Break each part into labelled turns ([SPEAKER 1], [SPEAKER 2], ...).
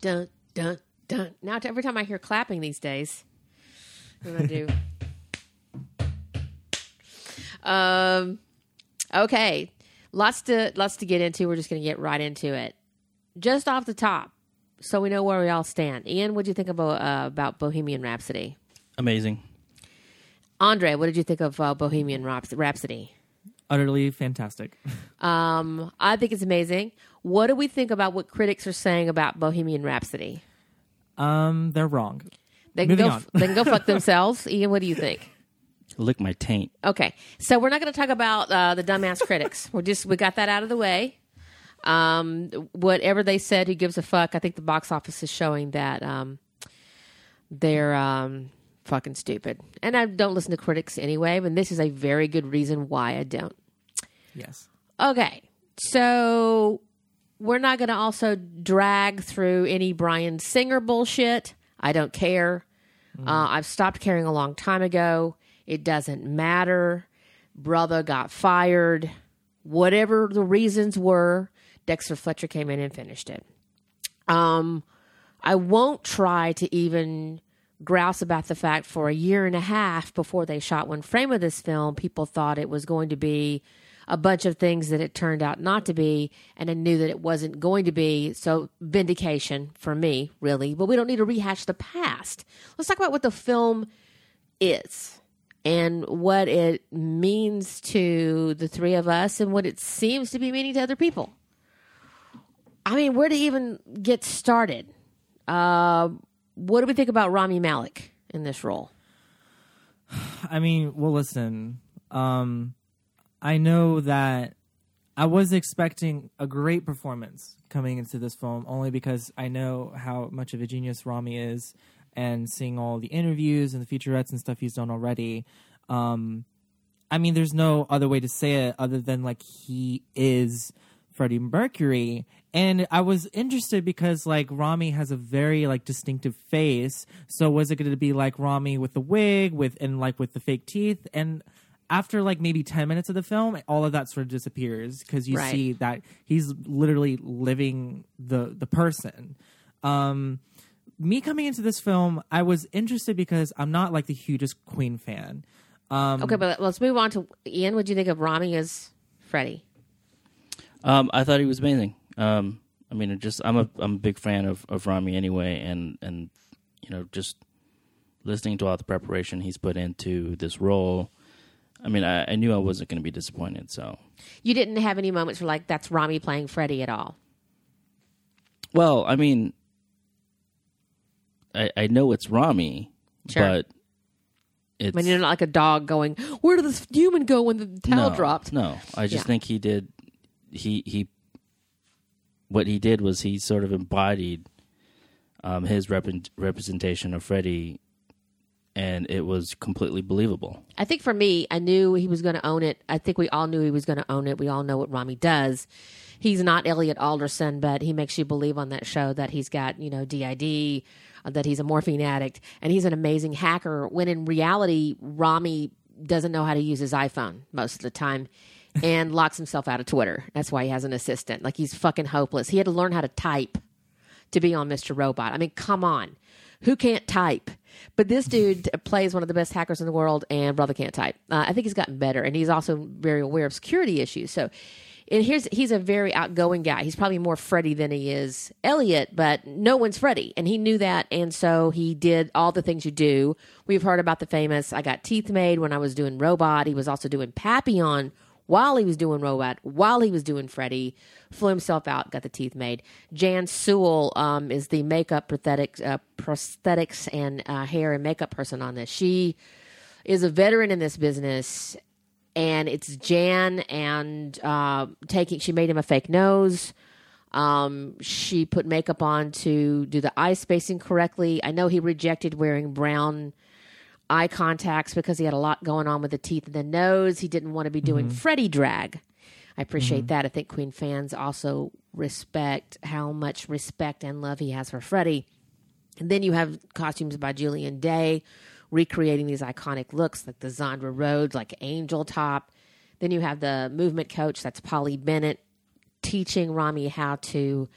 [SPEAKER 1] dun dun dun. Now every time I hear clapping these days, I'm gonna do. um, okay, lots to lots to get into. We're just gonna get right into it. Just off the top, so we know where we all stand. Ian, what did you think about uh, about Bohemian Rhapsody?
[SPEAKER 2] Amazing.
[SPEAKER 1] Andre, what did you think of uh, Bohemian Rhaps- Rhapsody?
[SPEAKER 3] Utterly fantastic.
[SPEAKER 1] Um, I think it's amazing. What do we think about what critics are saying about Bohemian Rhapsody?
[SPEAKER 3] Um, they're wrong.
[SPEAKER 1] They can
[SPEAKER 3] Moving
[SPEAKER 1] go.
[SPEAKER 3] on.
[SPEAKER 1] They can go fuck themselves. Ian, what do you think?
[SPEAKER 2] Lick my taint.
[SPEAKER 1] Okay, so we're not going to talk about uh, the dumbass critics. We're just we got that out of the way. Um, whatever they said, who gives a fuck? I think the box office is showing that um, they're um, fucking stupid, and I don't listen to critics anyway. But this is a very good reason why I don't.
[SPEAKER 3] Yes.
[SPEAKER 1] Okay, so we're not going to also drag through any Bryan Singer bullshit. I don't care. Uh, I've stopped caring a long time ago. It doesn't matter. Brother got fired. Whatever the reasons were, Dexter Fletcher came in and finished it. Um, I won't try to even grouse about the fact for a year and a half before they shot one frame of this film, people thought it was going to be a bunch of things that it turned out not to be, and I knew that it wasn't going to be. So, vindication for me, really. But we don't need to rehash the past. Let's talk about what the film is and what it means to the three of us and what it seems to be meaning to other people. I mean, where to even get started? Uh, what do we think about Rami Malek in this role?
[SPEAKER 3] I mean, well, listen. Um, I know that I was expecting a great performance coming into this film, only because I know how much of a genius Rami is, and seeing all the interviews and the featurettes and stuff he's done already. Um, I mean, there's no other way to say it other than like he is Freddie Mercury. And I was interested because like Rami has a very like distinctive face. So was it going to be like Rami with the wig with and like with the fake teeth? And after like maybe 10 minutes of the film, all of that sort of disappears because you
[SPEAKER 1] Right.
[SPEAKER 3] see that he's literally living the the person. Um me coming into this film, I was interested because I'm not like the hugest Queen fan. Um,
[SPEAKER 1] Okay, but let's move on to Ian. What do you think of Rami as Freddie?
[SPEAKER 2] Um, I thought he was amazing. Um, I mean, it just I'm a I'm a big fan of, of Rami anyway, and and you know just listening to all the preparation he's put into this role. I mean, I, I knew I wasn't going to be disappointed. So,
[SPEAKER 1] You didn't have any moments where like that's Rami playing Freddie at all.
[SPEAKER 2] well, I mean, I I know it's Rami,
[SPEAKER 1] Sure.
[SPEAKER 2] but it's
[SPEAKER 1] I mean, you're not like a dog going, "Where did this human go when the towel
[SPEAKER 2] no,
[SPEAKER 1] dropped?"
[SPEAKER 2] No, I just
[SPEAKER 1] Yeah.
[SPEAKER 2] think he did. He he. What he did was he sort of embodied um, his rep- representation of Freddie, and it was completely believable.
[SPEAKER 1] I think for me, I knew he was going to own it. I think we all knew he was going to own it. We all know what Rami does. He's not Elliot Alderson, but he makes you believe on that show that he's got, you know, DID, uh, that he's a morphine addict, and he's an amazing hacker. When in reality, Rami doesn't know how to use his iPhone most of the time and locks himself out of Twitter. That's why he has an assistant. Like he's fucking hopeless. He had to learn how to type to be on Mr. Robot. I mean, come on. Who can't type? But this dude plays one of the best hackers in the world, and brother can't type. Uh, I think he's gotten better, and he's also very aware of security issues. So, and here's he's a very outgoing guy. He's probably more Freddie than he is Elliot, but no one's Freddie, and he knew that, and so he did all the things you do. We've heard about the famous "I got teeth made" when I was doing Robot. He was also doing Papillon while he was doing Robot, while he was doing Freddie, flew himself out, got the teeth made. Jan Sewell um, is the makeup prosthetic, uh, prosthetics and uh, hair and makeup person on this. She is a veteran in this business, and it's Jan and uh, taking. She made him a fake nose. Um, she put makeup on to do the eye spacing correctly. I know he rejected wearing brown eye contacts because he had a lot going on with the teeth and the nose. He didn't want to be doing mm-hmm. Freddie drag. I appreciate mm-hmm. that. I think Queen fans also respect how much respect and love he has for Freddie. And then you have costumes by Julian Day recreating these iconic looks like the Zandra Rhodes, like Angel Top. Then you have the movement coach, that's Polly Bennett, teaching Rami how to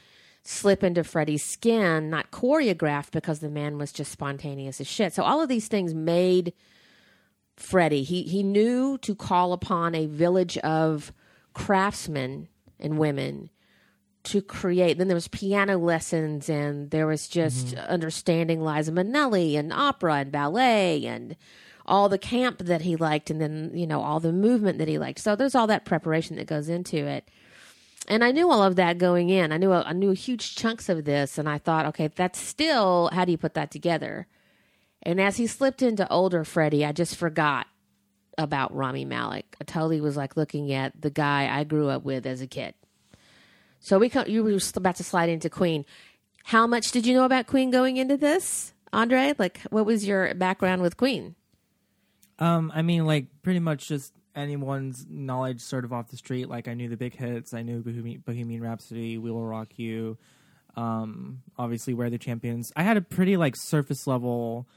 [SPEAKER 1] slip into Freddie's skin, not choreographed because the man was just spontaneous as shit. So all of these things made Freddie. He he knew to call upon a village of craftsmen and women to create. Then there was piano lessons, and there was just mm-hmm. understanding Liza Minnelli and opera and ballet and all the camp that he liked, and then you know all the movement that he liked. So there's all that preparation that goes into it. And I knew all of that going in. I knew I knew huge chunks of this, and I thought, okay, that's still how do you put that together? And as he slipped into older Freddie, I just forgot about Rami Malek. I totally was like looking at the guy I grew up with as a kid. So we come, you were about to slide into Queen. How much did you know about Queen going into this, Andre? Like, what was your background with Queen?
[SPEAKER 3] Um, I mean, like pretty much just anyone's knowledge sort of off the street. Like I knew the big hits. I knew Bohemian, Bohemian Rhapsody, We Will Rock You. Um, obviously, We're the Champions. I had a pretty like surface level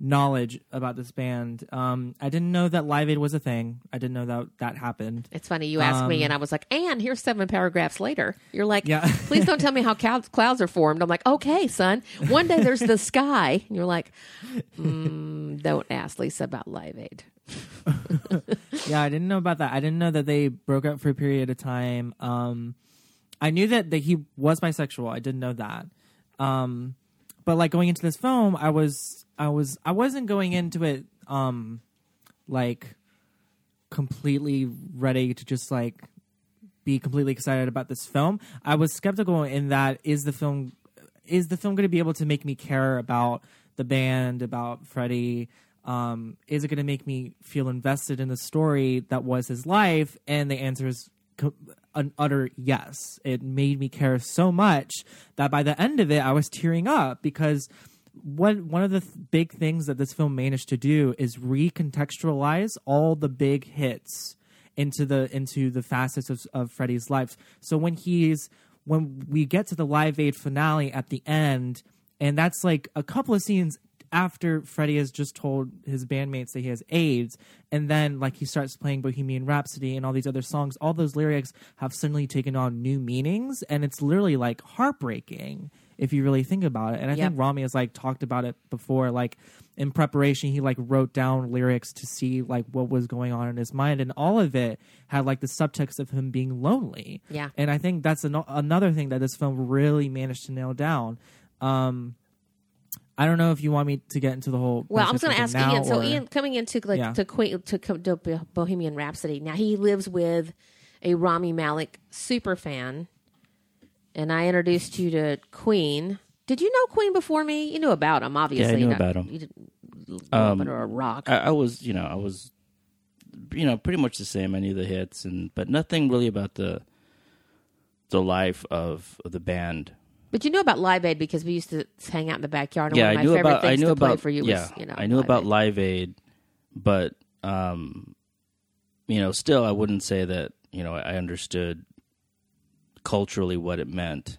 [SPEAKER 3] knowledge about this band. Um, I didn't know that Live Aid was a thing. I didn't know that that happened.
[SPEAKER 1] It's funny you asked me, and I was like, "And here's seven paragraphs later." You're like,
[SPEAKER 3] Yeah.
[SPEAKER 1] "Please don't tell me how clouds, clouds are formed." I'm like, "Okay, son. One day there's the sky." And you're like, mm, "Don't ask Lisa about Live Aid."
[SPEAKER 3] yeah, I didn't know about that. I didn't know that they broke up for a period of time. Um, I knew that, that he was bisexual. I didn't know that. Um, but like going into this film, I was I was I wasn't going into it um, like completely ready to just like be completely excited about this film. I was skeptical in that is the film is the film going to be able to make me care about the band, about Freddie? Um, is it going to make me feel invested in the story that was his life? And the answer is an utter yes. It made me care so much that by the end of it, I was tearing up because what one of the th- big things that this film managed to do is recontextualize all the big hits into the into the facets of, of Freddie's life. So when he's when we get to the Live Aid finale at the end, and that's like a couple of scenes after Freddie has just told his bandmates that he has AIDS, and then like he starts playing Bohemian Rhapsody and all these other songs, all those lyrics have suddenly taken on new meanings, and it's literally like heartbreaking if you really think about it. And I
[SPEAKER 1] Yep.
[SPEAKER 3] think Rami has like talked about it before, like in preparation, he like wrote down lyrics to see like what was going on in his mind, and all of it had like the subtext of him being lonely.
[SPEAKER 1] Yeah.
[SPEAKER 3] and I think that's an- another thing that this film really managed to nail down. Um, I don't know if you want me to get into the whole.
[SPEAKER 1] Well, I was going to ask
[SPEAKER 3] thing now
[SPEAKER 1] Ian. So
[SPEAKER 3] or-
[SPEAKER 1] Ian, coming into like
[SPEAKER 3] Yeah.
[SPEAKER 1] to Queen to, to Bohemian Rhapsody. Now he lives with a Rami Malek super fan, and I introduced you to Queen. Did you know Queen before me? You knew about him, obviously.
[SPEAKER 2] Yeah, knew
[SPEAKER 1] You know-
[SPEAKER 2] about 'em.
[SPEAKER 1] You didn't
[SPEAKER 2] Um,
[SPEAKER 1] or a rock.
[SPEAKER 2] I, I was, you know, I was, you know, pretty much the same. I knew the hits, and but nothing really about the the life of, of the band.
[SPEAKER 1] But you knew about Live Aid because we used to hang out in the backyard. And
[SPEAKER 2] yeah,
[SPEAKER 1] one of
[SPEAKER 2] I
[SPEAKER 1] my
[SPEAKER 2] knew
[SPEAKER 1] favorite
[SPEAKER 2] about. I
[SPEAKER 1] things
[SPEAKER 2] knew
[SPEAKER 1] to play
[SPEAKER 2] about.
[SPEAKER 1] for you
[SPEAKER 2] yeah,
[SPEAKER 1] was you know
[SPEAKER 2] I knew
[SPEAKER 1] Live
[SPEAKER 2] about
[SPEAKER 1] Aid.
[SPEAKER 2] Live Aid, but um, you know, still, I wouldn't say that you know I understood culturally what it meant.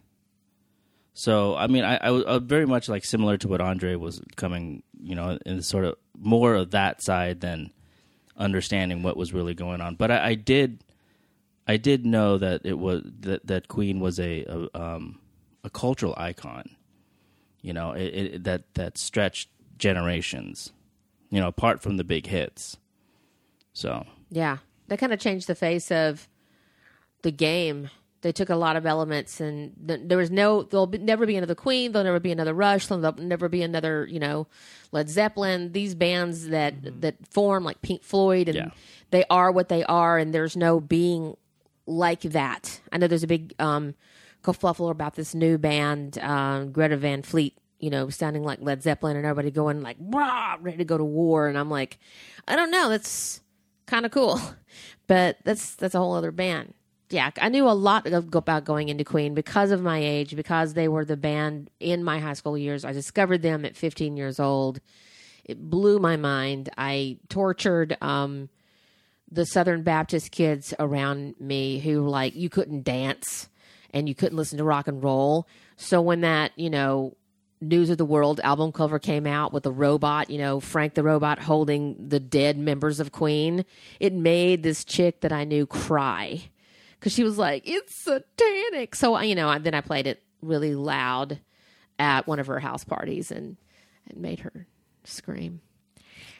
[SPEAKER 2] So, I mean, I, I was uh, very much like similar to what Andre was coming, you know, in sort of more of that side than understanding what was really going on. But I, I did, I did know that it was that, that Queen was a a, um, a cultural icon. You know, it, it, that that stretched generations. You know, apart from the big hits. So
[SPEAKER 1] Yeah, that kind of changed the face of the game. They took a lot of elements, and th- there was no. There'll be, never be another Queen. There'll never be another Rush. There'll never be another, you know, Led Zeppelin. These bands that that form like Pink Floyd, and
[SPEAKER 2] Yeah.
[SPEAKER 1] they are what they are, and there's no being like that. I know there's a big um, kerfuffle about this new band, um, Greta Van Fleet. You know, sounding like Led Zeppelin, and everybody going like, "Rah!" ready to go to war. And I'm like, I don't know. That's kind of cool, but that's that's a whole other band. Yeah, I knew a lot of, about going into Queen because of my age, because they were the band in my high school years. I discovered them at 15 years old. It blew my mind. I tortured um, the Southern Baptist kids around me who like you couldn't dance and you couldn't listen to rock and roll. So when that you know News of the World album cover came out with the robot, you know, Frank the robot holding the dead members of Queen, it made this chick that I knew cry because she was like, "It's satanic." So you know, then I played it really loud at one of her house parties and and made her scream.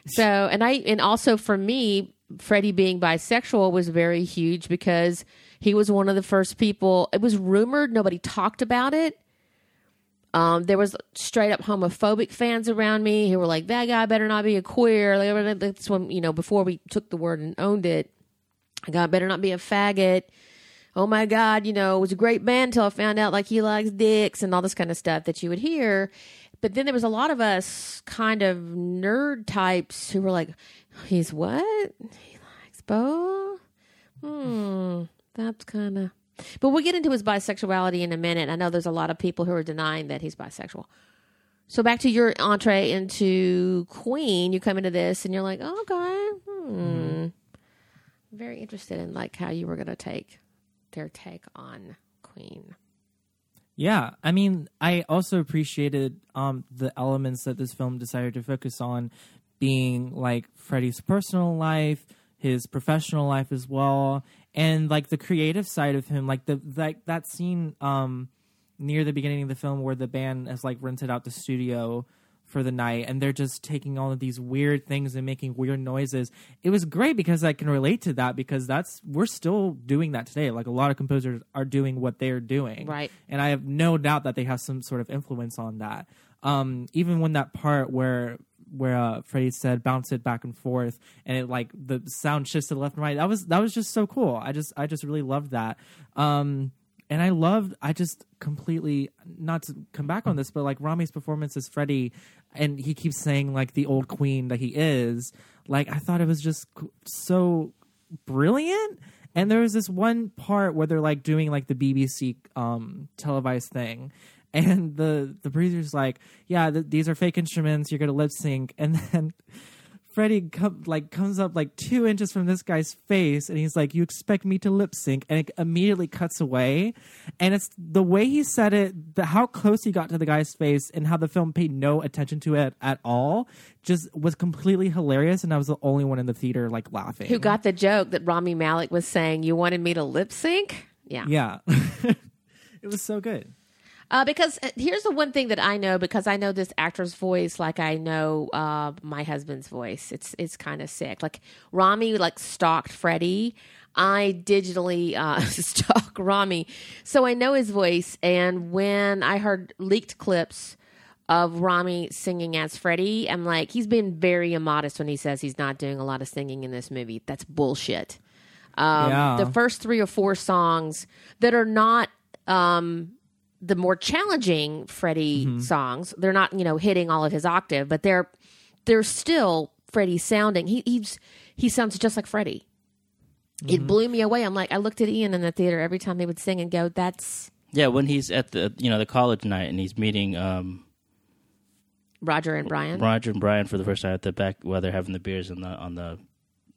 [SPEAKER 1] So, and I and also for me, Freddie being bisexual was very huge because he was one of the first people. It was rumored, nobody talked about it. Um, there was straight up homophobic fans around me who were like, "That guy better not be a queer." Like, that's when you know before we took the word and owned it. God better not be a faggot. Oh my God, you know, it was a great band until I found out like he likes dicks and all this kind of stuff that you would hear. But then there was a lot of us kind of nerd types who were like, he's what? He likes both? Hmm, that's kind of. But we'll get into his bisexuality in a minute. I know there's a lot of people who are denying that he's bisexual. So back to your entree into Queen, you come into this and you're like, oh, okay, hmm. Very interested in like how you were going to take their take on Queen.
[SPEAKER 3] Yeah, I mean, I also appreciated um, the elements that this film decided to focus on, being like Freddie's personal life, his professional life as well, and like the creative side of him. Like the like that scene um, near the beginning of the film where the band has like rented out the studio for the night and they're just taking all of these weird things and making weird noises. It was great because I can relate to that because that's we're still doing that today. Like a lot of composers are doing what they're doing.
[SPEAKER 1] Right.
[SPEAKER 3] And I have no doubt that they have some sort of influence on that. Um, even when that part where where uh, Freddie said bounce it back and forth and it like the sound shifts to the left and right. That was that was just so cool. I just I just really loved that. Um, and I loved, I just completely, not to come back on this, but like Rami's performance as Freddie, and he keeps saying like the old queen that he is. Like, I thought it was just so brilliant. And there was this one part where they're like doing like the BBC um, televised thing. And the the producer's like, "Yeah, th- these are fake instruments. You're gonna lip sync." And then Freddie com- like comes up like two inches from this guy's face, and he's like, "You expect me to lip sync?" And it immediately cuts away, and it's the way he said it, the how close he got to the guy's face, and how the film paid no attention to it at all, just was completely hilarious. And I was the only one in the theater like laughing.
[SPEAKER 1] Who got the joke that Rami Malek was saying, "You wanted me to lip sync"? Yeah,
[SPEAKER 3] Yeah, it was so good.
[SPEAKER 1] Uh, because uh, here's the one thing that I know because I know this actor's voice like I know uh, my husband's voice. It's it's kind of sick. Like Rami like stalked Freddie. I digitally uh, stalk Rami, so I know his voice. And when I heard leaked clips of Rami singing as Freddie, I'm like, he's been very immodest when he says he's not doing a lot of singing in this movie. That's bullshit. Um,
[SPEAKER 3] Yeah.
[SPEAKER 1] The first three or four songs that are not um, the more challenging Freddie songs. They're not, you know, hitting all of his octave, but they're they're still Freddie sounding. He he's he sounds just like Freddie. It blew me away. I'm like, I looked at Ian in the theater every time they would sing and go, "That's
[SPEAKER 2] Yeah, when he's at the you know the college night and he's meeting um,
[SPEAKER 1] Roger and Brian."
[SPEAKER 2] Roger and Brian for the first time at the back while they're having the beers on the on the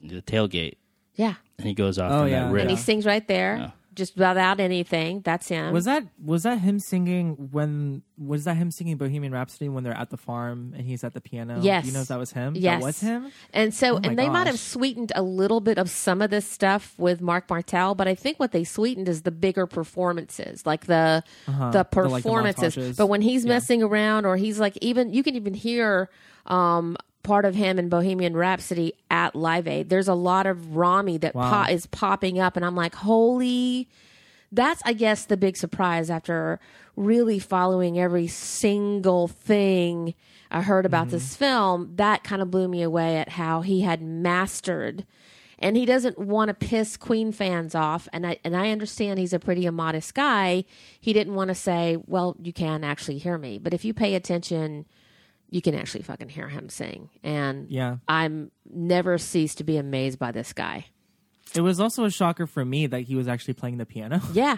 [SPEAKER 2] the tailgate,
[SPEAKER 1] Yeah,
[SPEAKER 2] and he goes off
[SPEAKER 3] Oh,
[SPEAKER 2] on
[SPEAKER 3] yeah.
[SPEAKER 2] that riff.
[SPEAKER 1] and he sings right there,
[SPEAKER 2] Yeah.
[SPEAKER 1] Just without anything. That's him.
[SPEAKER 3] Was that was that him singing when was that him singing Bohemian Rhapsody when they're at the farm and he's at the piano?
[SPEAKER 1] Yes.
[SPEAKER 3] You know that was him.
[SPEAKER 1] Yes.
[SPEAKER 3] that was him.
[SPEAKER 1] And so,
[SPEAKER 3] Oh
[SPEAKER 1] and they might have sweetened a little bit of some of this stuff with Marc Martel, but I think what they sweetened is the bigger performances, like the the
[SPEAKER 3] Uh-huh. The, like, the
[SPEAKER 1] performances.
[SPEAKER 3] montages.
[SPEAKER 1] but when he's
[SPEAKER 3] Yeah.
[SPEAKER 1] messing around, or he's like even you can even hear um, part of him in Bohemian Rhapsody at Live Aid. There's a lot of Rami that
[SPEAKER 3] Wow.
[SPEAKER 1] po- is popping up, and I'm like, holy. That's, I guess, the big surprise after really following every single thing I heard about mm-hmm. this film. That kind of blew me away at how he had mastered. And he doesn't want to piss Queen fans off, and I and I understand he's a pretty immodest guy. He didn't want to say, "Well, you can actually hear me," but if you pay attention, you can actually fucking hear him sing. And
[SPEAKER 3] Yeah.
[SPEAKER 1] I'm never cease to be amazed by this guy.
[SPEAKER 3] It was also a shocker for me that he was actually playing the piano.
[SPEAKER 1] Yeah,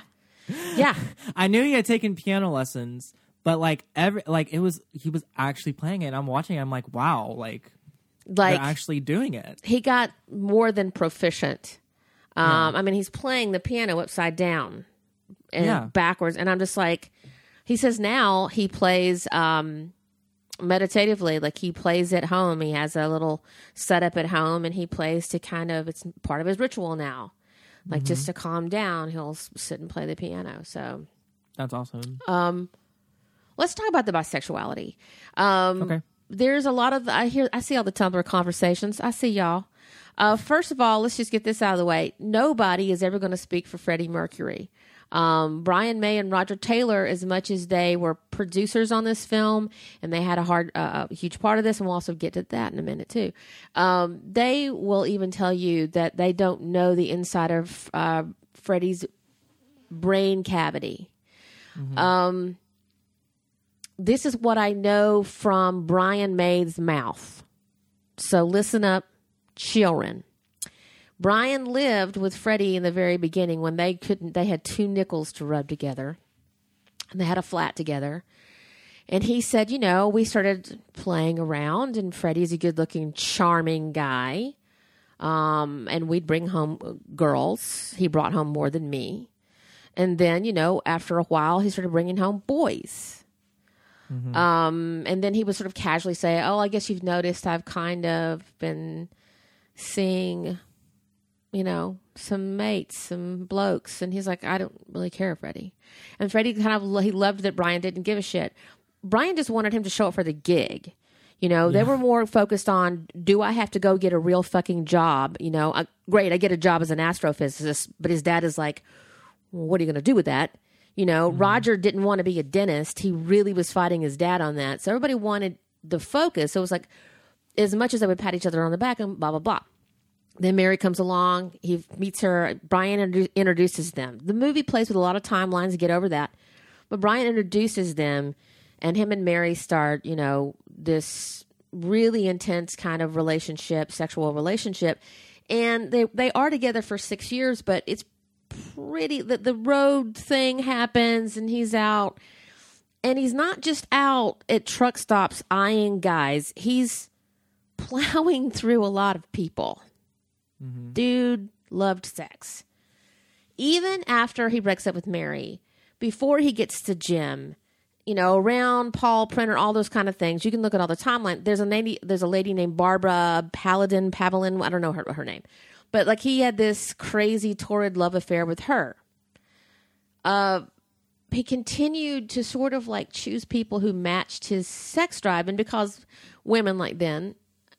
[SPEAKER 1] yeah.
[SPEAKER 3] I knew he had taken piano lessons, but like every like it was he was actually playing it. And I'm watching. it, I'm like, wow, like,
[SPEAKER 1] Like
[SPEAKER 3] they're actually doing it.
[SPEAKER 1] he got more than proficient. Um, I mean, he's playing the piano upside down and
[SPEAKER 3] Yeah.
[SPEAKER 1] backwards, and I'm just like, he says now he plays um, meditatively, like he plays at home. He has a little setup at home, and he plays to kind of it's part of his ritual now, like just to calm down. He'll sit and play the piano. So
[SPEAKER 3] That's awesome.
[SPEAKER 1] Um, let's talk about the bisexuality. Um,
[SPEAKER 3] Okay.
[SPEAKER 1] There's a lot of I hear I see all the Tumblr conversations. I see y'all. Uh, first of all, let's just get this out of the way. Nobody is ever going to speak for Freddie Mercury. Um, Brian May and Roger Taylor, as much as they were producers on this film and they had a hard, uh, a huge part of this, and we'll also get to that in a minute too. Um, they will even tell you that they don't know the inside of uh, Freddie's brain cavity. Um, this is what I know from Brian May's mouth. So listen up, children. Brian lived with Freddie in the very beginning when they couldn't, they had two nickels to rub together and they had a flat together. And he said, you know, we started playing around, and Freddie's a good looking, charming guy. Um, and we'd bring home girls. He brought home more than me. And then, you know, after a while, he started bringing home boys. Um, and then he would sort of casually say, Oh, I guess you've noticed I've kind of been seeing, you know, some mates, some blokes. And he's like, I don't really care, Freddie. And Freddie kind of, he loved that Brian didn't give a shit. Brian just wanted him to show up for the gig. You know, they were more focused on do I have to go get a real fucking job? You know, uh, great, I get a job as an astrophysicist, but his dad is like, well, what are you going to do with that? You know, Roger didn't want to be a dentist. He really was fighting his dad on that. So everybody wanted the focus. So it was like, as much as they would pat each other on the back and blah, blah, blah. Then Mary comes along. He meets her. Brian introduces them. The movie plays with a lot of timelines to get over that. But Brian introduces them, and him and Mary start, you know, this really intense kind of relationship, sexual relationship. And they, they are together for six years, but it's pretty the, the road thing happens and he's out and he's not just out at truck stops eyeing guys he's plowing through a lot of people dude loved sex. Even after he breaks up with mary before he gets to jim you know around paul prenter all those kind of things you can look at all the timeline. There's a lady there's a lady named barbara paladin pavelin. I don't know her, her name. But like he had this crazy torrid love affair with her. Uh he continued to sort of like choose people who matched his sex drive. And because women like then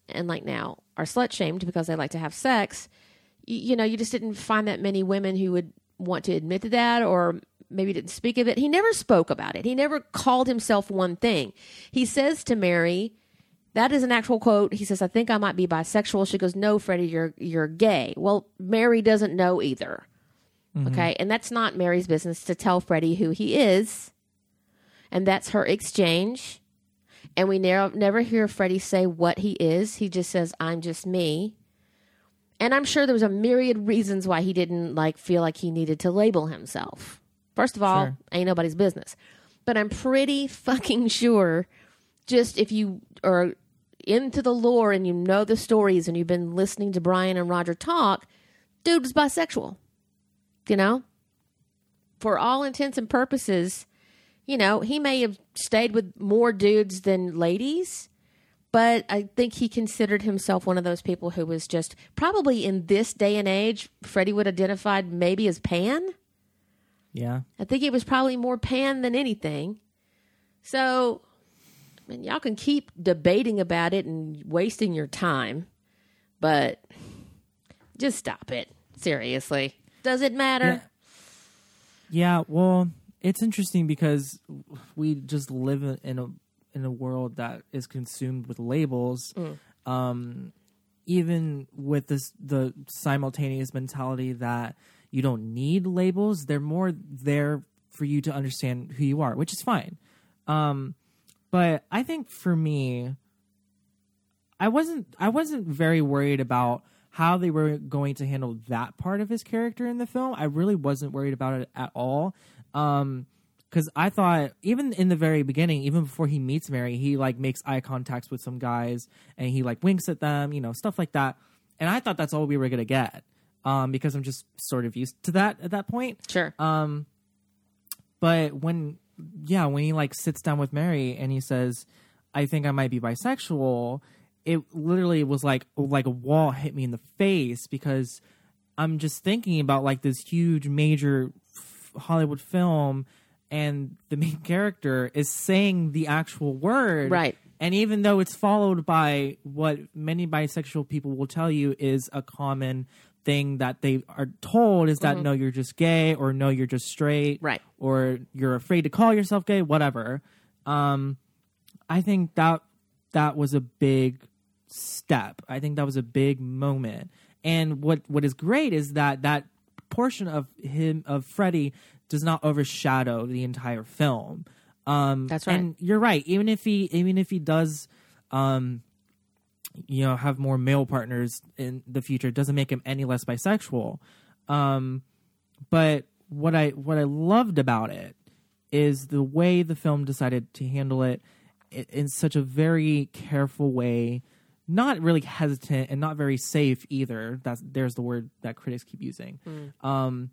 [SPEAKER 1] and like now are slut shamed because they like to have sex you, you know you just didn't find that many women who would want to admit to that or maybe didn't speak of it he never spoke about it he never called himself one thing he says to mary that is an actual quote. He says, "I think I might be bisexual." She goes, "No, Freddie, you're you're gay." Well, Mary doesn't know either. Mm-hmm. Okay, and that's not Mary's business to tell Freddie who he is, and that's her exchange. And we never never hear Freddie say what he is. He just says, "I'm just me." And I'm sure there was a myriad reasons why he didn't like feel like he needed to label himself. First of all,
[SPEAKER 3] Sure.
[SPEAKER 1] ain't nobody's business. But I'm pretty fucking sure just if you are into the lore and you know the stories and you've been listening to Brian and Roger talk, dude was bisexual. You know? For all intents and purposes, you know, he may have stayed with more dudes than ladies, but I think he considered himself one of those people who was just probably in this day and age, Freddie would identified maybe as pan.
[SPEAKER 3] Yeah.
[SPEAKER 1] I think it was probably more pan than anything. So, I mean, y'all can keep debating about it and wasting your time, but just stop it. Seriously. Does it matter?
[SPEAKER 3] Yeah, well, it's interesting because we just live in a in a world that is consumed with labels. Um, even with this the simultaneous mentality that you don't need labels, they're more there for you to understand who you are, which is fine. Um, but I think for me, I wasn't I wasn't very worried about how they were going to handle that part of his character in the film. I really wasn't worried about it at all. Um because I thought even in the very beginning, even before he meets Mary, he like makes eye contacts with some guys and he like winks at them, you know, stuff like that. And I thought that's all we were gonna get, um, because I'm just sort of used to that at that point.
[SPEAKER 1] Sure.
[SPEAKER 3] Um, but when, yeah, when he like sits down with Mary and he says, "I think I might be bisexual," it literally was like like a wall hit me in the face because I'm just thinking about like this huge major Hollywood film and the main character is saying the actual word.
[SPEAKER 1] Right.
[SPEAKER 3] And even though it's followed by what many bisexual people will tell you is a common thing that they are told is that no, you're just gay, or no, you're just straight,
[SPEAKER 1] Mm-hmm. Right.
[SPEAKER 3] or you're afraid to call yourself gay, whatever. Um, I think that that was a big step. I think that was a big moment. And what what is great is that that portion of him of Freddie does not overshadow the entire film. Um,
[SPEAKER 1] That's right.
[SPEAKER 3] And you're right. Even if he even if he does, um, you know, have more male partners in the future, it doesn't make him any less bisexual. Um, but what I what I loved about it is the way the film decided to handle it in such a very careful way, not really hesitant and not very safe either. That's there's the word that critics keep using. Um,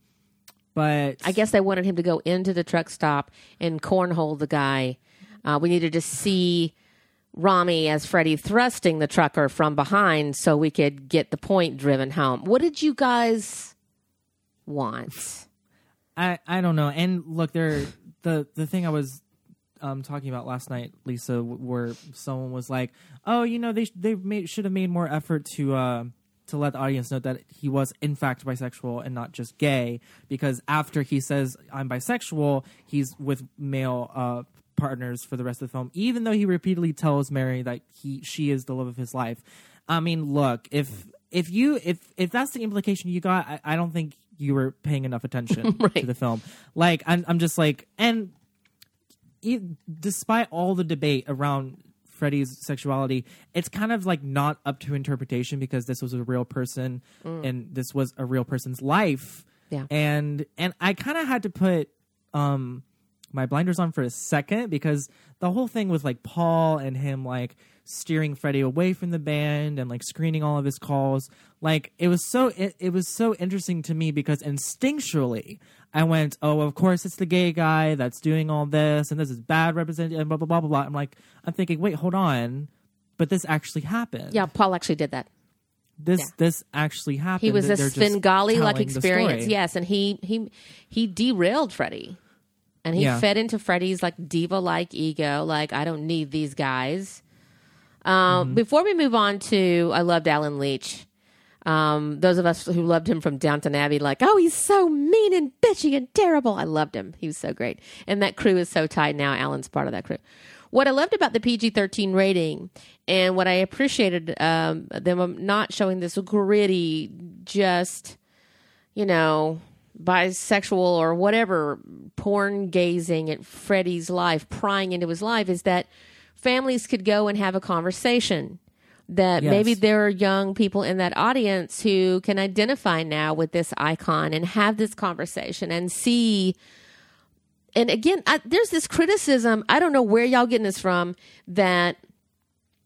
[SPEAKER 3] but
[SPEAKER 1] I guess they wanted him to go into the truck stop and cornhole the guy. Uh, we needed to see Rami as Freddie thrusting the trucker from behind so we could get the point driven home. What did you guys want?
[SPEAKER 3] I I don't know. And look, there the the thing I was um, talking about last night, Lisa, where someone was like, "Oh, you know, they they made, should have made more effort to uh, to let the audience know that he was in fact bisexual and not just gay." Because after he says I'm bisexual, he's with male uh, partners for the rest of the film, even though he repeatedly tells Mary that he she is the love of his life. I mean, look, if if you if if that's the implication you got, I, I don't think you were paying enough attention to the film. Like, I'm I'm just like, and despite all the debate around Freddie's sexuality, it's kind of like not up to interpretation because this was a real person and this was a real person's life.
[SPEAKER 1] Yeah.
[SPEAKER 3] And and I kind of had to put um my blinders on for a second because the whole thing with like Paul and him like steering Freddie away from the band and like screening all of his calls, like it was so it, it was so interesting to me because instinctually I went, oh, of course it's the gay guy that's doing all this and this is bad representation and blah blah blah blah blah. I'm like, I'm thinking, wait, hold on, but this actually happened.
[SPEAKER 1] Yeah, Paul actually did that.
[SPEAKER 3] this
[SPEAKER 1] yeah.
[SPEAKER 3] this actually happened.
[SPEAKER 1] He was a Svengali like experience, yes, and he he he derailed Freddie, and he
[SPEAKER 3] Yeah.
[SPEAKER 1] fed into Freddie's like diva like ego, like I don't need these guys. Um,
[SPEAKER 3] Mm-hmm.
[SPEAKER 1] Before we move on to, I loved Allen Leech. Um, those of us who loved him from Downton Abbey, like, oh, he's so mean and bitchy and terrible. I loved him. He was so great, and that crew is so tight now. Alan's part of that crew. What I loved about the PG thirteen rating, and what I appreciated um, them not showing this gritty, just you know, bisexual or whatever, porn gazing at Freddie's life, prying into his life, is that families could go and have a conversation. That
[SPEAKER 3] Yes.
[SPEAKER 1] maybe there are young people in that audience who can identify now with this icon and have this conversation and see. And again, I, there's this criticism. I don't know where y'all getting this from that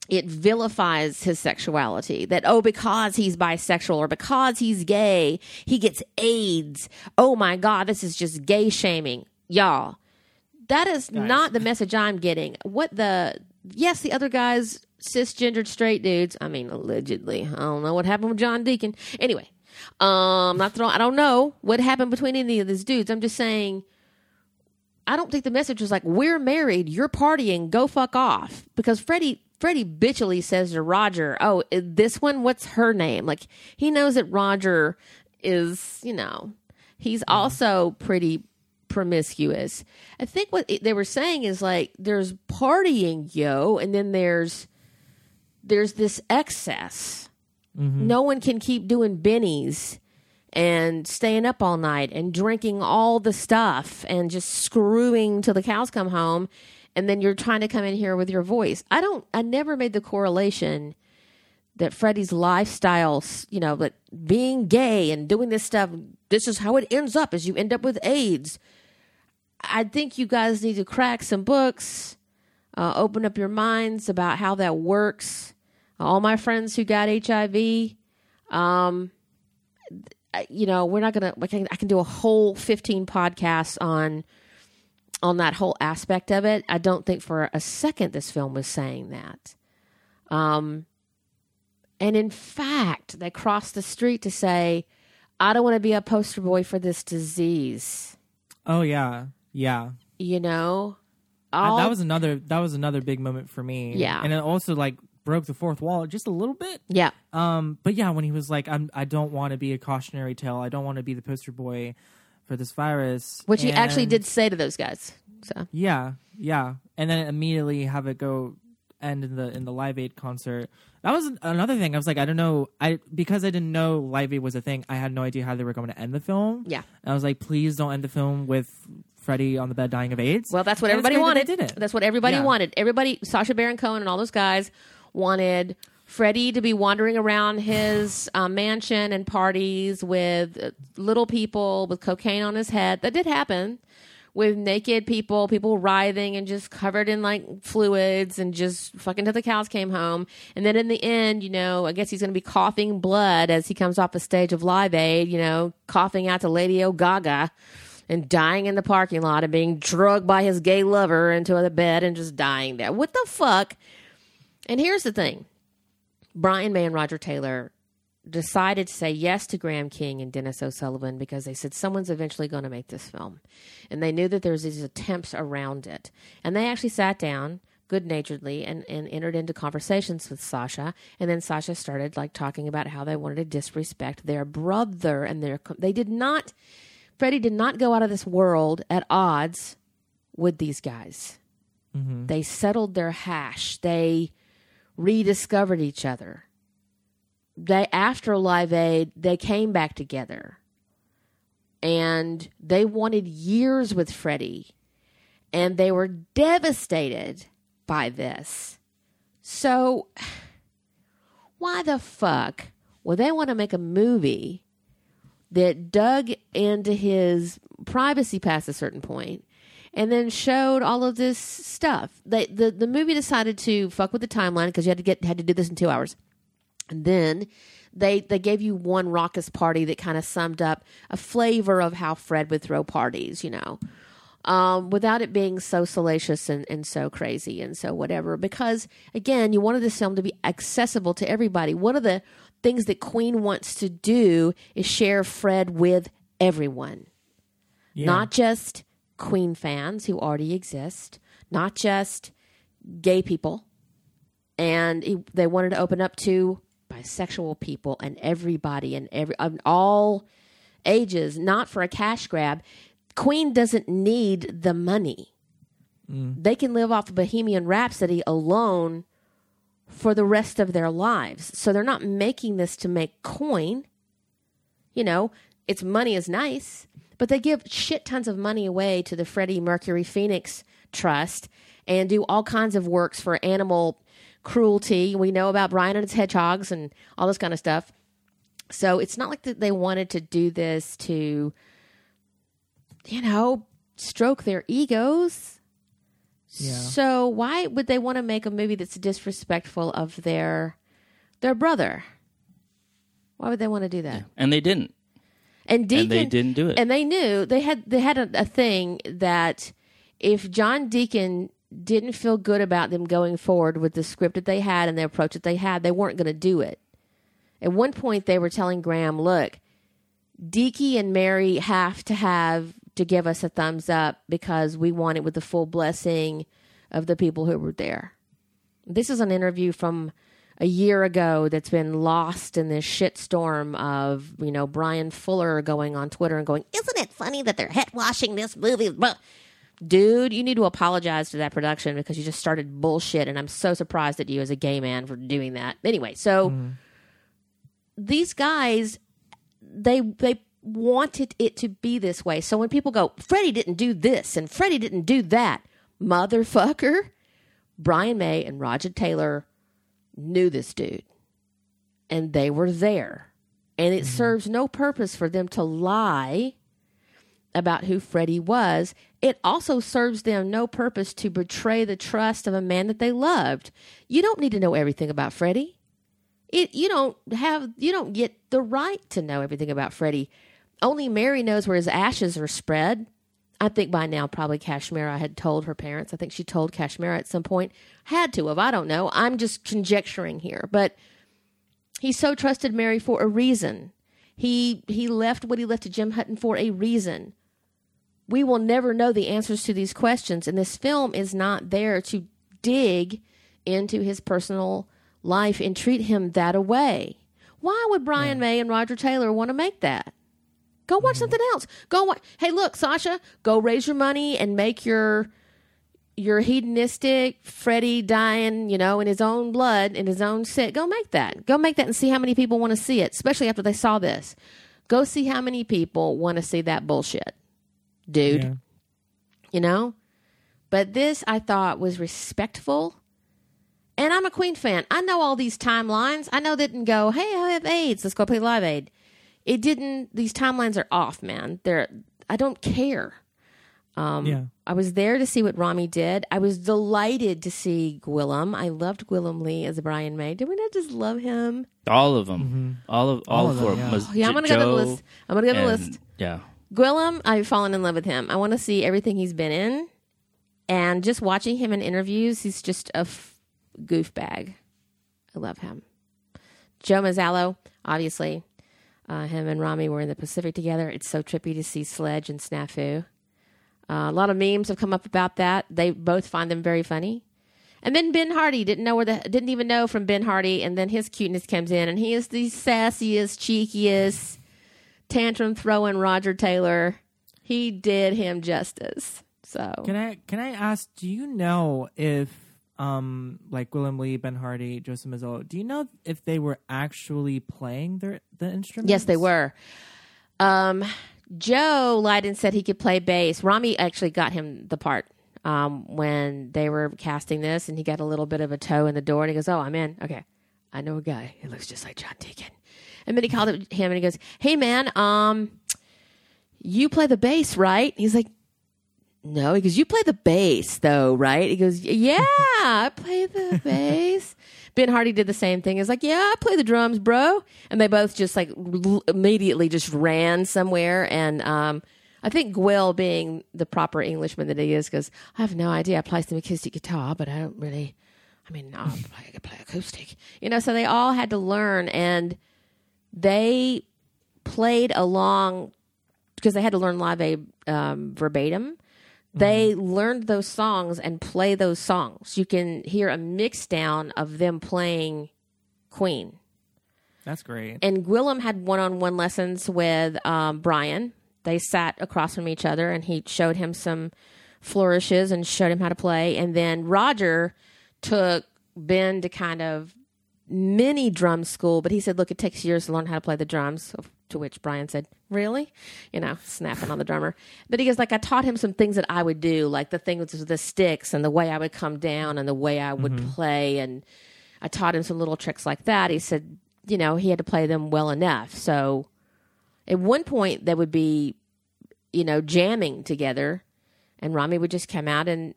[SPEAKER 1] it vilifies his sexuality that oh because he's bisexual or because he's gay he gets aids oh my god this is just gay shaming y'all that is not the message i'm getting what the yes the other guys cisgendered straight dudes i mean allegedly i don't know what happened with john deacon anyway um not throwing i don't know what happened between any of these dudes i'm just saying I don't think the message was like, "We're married, you're partying, go fuck off." Because Freddie Freddie bitchily says to Roger, "Oh, this one, what's her name?" Like he knows that Roger is, you know, he's also pretty promiscuous. I think what they were saying is like, there's partying, yo, and then there's there's this excess. No one can keep doing bennies and staying up all night and drinking all the stuff and just screwing till the cows come home and then you're trying to come in here with your voice. I don't I never made the correlation that Freddie's lifestyle, you know, but being gay and doing this stuff, this is how it ends up is you end up with AIDS. I think you guys need to crack some books, uh, open up your minds about how that works. All my friends who got HIV, um, you know, we're not gonna. I can, I can do a whole fifteen podcasts on on that whole aspect of it. I don't think for a second this film was saying that. Um, and in fact, they crossed the street to say, "I don't want to be a poster boy for this disease."
[SPEAKER 3] Oh yeah, yeah.
[SPEAKER 1] You know, all
[SPEAKER 3] that was another that was another big moment for me.
[SPEAKER 1] Yeah.
[SPEAKER 3] and it also like broke the fourth wall just a little bit.
[SPEAKER 1] yeah.
[SPEAKER 3] Um, but yeah, when he was like, "I'm I don't want to be a cautionary tale. I don't want to be the poster boy for this virus,"
[SPEAKER 1] Which he actually did say to those guys. So
[SPEAKER 3] Yeah, yeah, and then immediately have it go end in the in the Live Aid concert. That was another thing. I was like, I don't know, I because I didn't know Live Aid was a thing. I had no idea how they were going to end the film.
[SPEAKER 1] yeah.
[SPEAKER 3] and I was like, please don't end the film with Freddie on the bed dying of AIDS.
[SPEAKER 1] Well, that's what
[SPEAKER 3] And
[SPEAKER 1] everybody
[SPEAKER 3] that
[SPEAKER 1] wanted.
[SPEAKER 3] they did it.
[SPEAKER 1] That's what everybody
[SPEAKER 3] Yeah.
[SPEAKER 1] wanted. Everybody, Sacha Baron Cohen and all those guys wanted Freddie to be wandering around his uh, mansion and parties with uh, little people with cocaine on his head. That did happen. With naked people, people writhing and just covered in like fluids and just fucking till the cows came home. And then in the end, you know, I guess he's going to be coughing blood as he comes off the stage of Live Aid, you know, coughing out to Radio Ga Ga and dying in the parking lot and being drugged by his gay lover into the bed and just dying there. What the fuck? And here's the thing Brian May and Roger Taylor decided to say yes to Graham King and Denis O'Sullivan because they said someone's eventually going to make this film. And they knew that there was these attempts around it. And they actually sat down good naturedly and, and entered into conversations with Sacha. And then Sacha started like talking about how they wanted to disrespect their brother and their they did not Freddie did not go out of this world at odds with these guys. Mm-hmm. They settled their hash. They rediscovered each other. They after Live Aid, they came back together. And they wanted years with Freddie. And they were devastated by this. So why the fuck would they want to make a movie that dug into his privacy past a certain point and then showed all of this stuff. They, the the movie decided to fuck with the timeline because you had to get had to do this in two hours, and then they they gave you one raucous party that kind of summed up a flavor of how Fred would throw parties, you know. Um, without it being so salacious and, and so crazy and so whatever. Because again, you wanted this film to be accessible to everybody. One of the things that Queen wants to do is share Fred with everyone
[SPEAKER 3] Yeah.
[SPEAKER 1] not just Queen fans who already exist, not just gay people, and he, they wanted to open up to bisexual people and everybody and every all ages, not for a cash grab. Queen doesn't need the money. Mm. They can live off of Bohemian Rhapsody alone for the rest of their lives. So they're not making this to make coin you know, its money is nice, but they give shit tons of money away to the Freddie Mercury Phoenix Trust and do all kinds of works for animal cruelty. We know about Brian and his hedgehogs and all this kind of stuff. So it's not like that they wanted to do this to, you know, stroke their egos.
[SPEAKER 3] Yeah.
[SPEAKER 1] So why would they want to make a movie that's disrespectful of their their brother? Why would they want to do that?
[SPEAKER 2] and they didn't.
[SPEAKER 1] And Deacon,
[SPEAKER 2] And they didn't do it.
[SPEAKER 1] And they knew they had they had a, a thing that if John Deacon didn't feel good about them going forward with the script that they had and the approach that they had, they weren't going to do it. At one point, they were telling Graham, "Look, Deaky and Mary have to have to give us a thumbs up because we want it with the full blessing of the people who were there." This is an interview from a year ago that's been lost in this shitstorm of you know Bryan Fuller going on Twitter and going, "Isn't it funny that they're head washing this movie?" Dude, you need to apologize to that production because you just started bullshit, and I'm so surprised at you as a gay man for doing that. Anyway, so mm. these guys, they they wanted it to be this way. So when people go, Freddie didn't do this and Freddie didn't do that, motherfucker, Brian May and Roger Taylor knew this dude and they were there. And it mm-hmm. serves no purpose for them to lie about who Freddie was. It also serves them no purpose to betray the trust of a man that they loved. You don't need to know everything about Freddie. It you don't have you don't get the right to know everything about Freddie. Only Mary knows where his ashes are spread. I think by now probably Kashmira had told her parents. I think she told Kashmira at some point. Had to have. I don't know. I'm just conjecturing here. But he so trusted Mary for a reason. He he left what he left to Jim Hutton for a reason. we will never know the answers to these questions. And this film is not there to dig into his personal life and treat him that away. Why would Brian May and Roger Taylor want to make that? Go watch mm-hmm. something else. Go watch. Hey, look, Sacha, go raise your money and make your your hedonistic Freddie dying, you know, in his own blood, in his own sick. Go make that. Go make that and see how many people want to see it, especially after they saw this. Go see how many people want to see that bullshit, dude.
[SPEAKER 3] Yeah.
[SPEAKER 1] You know? But this I thought was respectful. And I'm a Queen fan. I know all these timelines. I know they didn't go, hey, I have AIDS. Let's go play Live Aid. It didn't, these timelines are off, man. They're, I don't care. Um,
[SPEAKER 3] yeah.
[SPEAKER 1] I was there to see what Rami did. I was delighted to see Gwilym. I loved Gwilym Lee as Brian May. Did we not just love him?
[SPEAKER 2] All of them. All of all,
[SPEAKER 3] All of
[SPEAKER 2] four.
[SPEAKER 3] them, yeah.
[SPEAKER 1] Oh, yeah, I'm gonna go to the list. I'm gonna go to the list.
[SPEAKER 2] Yeah.
[SPEAKER 1] Gwilym, I've fallen in love with him. I want to see everything he's been in, and just watching him in interviews, he's just a f- goof bag. I love him. Joe Mazzello, obviously, uh, him and Rami were in the Pacific together. It's so trippy to see Sledge and Snafu. Uh, a lot of memes have come up about that. They both find them very funny. And then Ben Hardy didn't know where the didn't even know from Ben Hardy, and then his cuteness comes in, and he is the sassiest, cheekiest, tantrum throwing Roger Taylor. He did him justice. So
[SPEAKER 3] Can I can I ask? Do you know if um like Gwilym Lee, Ben Hardy, Joseph Mazzello, do you know if they were actually playing their the instruments?
[SPEAKER 1] yes, they were. Um, Joe Lydon said he could play bass. Rami actually got him the part um, when they were casting this, and he got a little bit of a toe in the door, and he goes, "Oh, I'm in. Okay, I know a guy. He looks just like John Deacon." And then he called him, and he goes, "Hey, man, um, you play the bass, right?" He's like, "No." He goes, "You play the bass, though, right?" He goes, "Yeah, I play the bass." Ben Hardy did the same thing. He's like, "Yeah, I play the drums, bro," and they both just like l- immediately just ran somewhere. And um, I think Gwill, being the proper Englishman that he is, goes, "I have no idea. I play some acoustic guitar, but I don't really. I mean, I play, I play acoustic, you know." So they all had to learn, and they played along because they had to learn live aid um, verbatim. They learned those songs and play those songs. You can hear a mix down of them playing Queen.
[SPEAKER 3] That's great.
[SPEAKER 1] And Gwilym had one on one lessons with um, Brian. They sat across from each other and he showed him some flourishes and showed him how to play. And then Roger took Ben to kind of mini drum school, but he said, Look, it takes years to learn how to play the drums. To which Brian said, Really? You know, snapping on the drummer. But he goes, like, I taught him some things that I would do, like the thing with the sticks and the way I would come down and the way I would mm-hmm. play. And I taught him some little tricks like that. He said, you know, he had to play them well enough. So at one point, they would be, you know, jamming together, and Rami would just come out and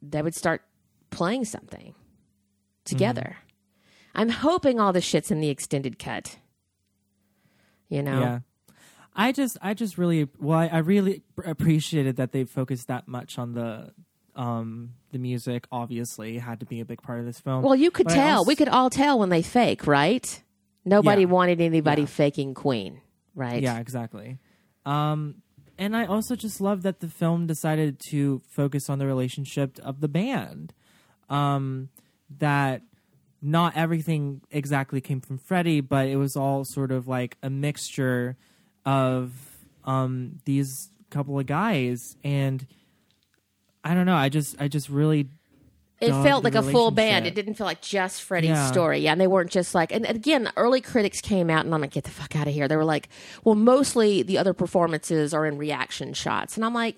[SPEAKER 1] they would start playing something mm-hmm. together. I'm hoping all the shit's in the extended cut. You know?
[SPEAKER 3] Yeah. I just I just really well I, I really appreciated that they focused that much on the um the music obviously had to be a big part of this film.
[SPEAKER 1] Well, you could
[SPEAKER 3] But
[SPEAKER 1] tell.
[SPEAKER 3] also-
[SPEAKER 1] we could all tell when they fake, right? Nobody
[SPEAKER 3] Yeah.
[SPEAKER 1] wanted anybody
[SPEAKER 3] Yeah.
[SPEAKER 1] faking Queen, right?
[SPEAKER 3] Yeah, exactly. Um, and I also just love that the film decided to focus on the relationship of the band. Um, that not everything exactly came from Freddie, but it was all sort of like a mixture of um, these couple of guys, and I don't know. I just, I just really
[SPEAKER 1] It felt like a full band. It didn't feel like just Freddie's
[SPEAKER 3] Yeah.
[SPEAKER 1] story. Yeah, and they weren't just like. And again, early critics came out, and I'm like, get the fuck out of here. They were like, well, mostly the other performances are in reaction shots, and I'm like,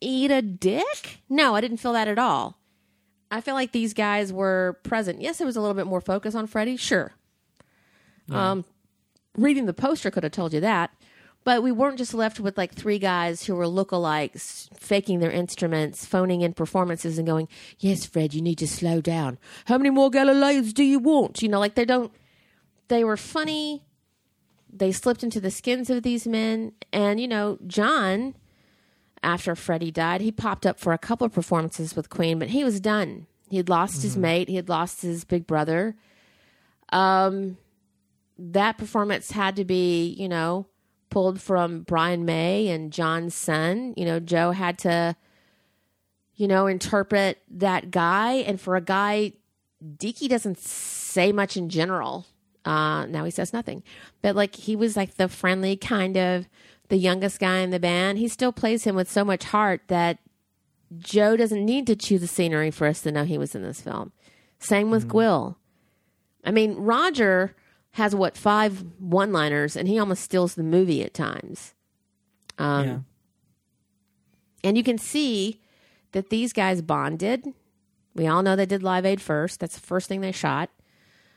[SPEAKER 1] eat a dick? No, I didn't feel that at all. I feel like these guys were present. Yes, there was a little bit more focus on Freddie. Sure. Um, reading the poster could have told you that. But we weren't just left with like three guys who were lookalikes, faking their instruments, phoning in performances, and going, "Yes, Fred, you need to slow down. How many more Galileans do you want?" You know, like they don't. They were funny. They slipped into the skins of these men, and you know, John, after Freddie died, he popped up for a couple of performances with Queen, but he was done. He had lost his mate. He had lost his big brother. Um, that performance had to be, you know, pulled from Brian May and John's Son. You know, Joe had to, you know, interpret that guy. And for a guy, Deaky doesn't say much in general. Uh, now he says nothing. But like he was like the friendly kind of the youngest guy in the band. He still plays him with so much heart that Joe doesn't need to chew the scenery for us to know he was in this film. Same with Gwill. I mean, Roger has what five one-liners, and he almost steals the movie at times. Um,
[SPEAKER 3] yeah.
[SPEAKER 1] And you can see that these guys bonded. We all know they did Live Aid first. That's the first thing they shot.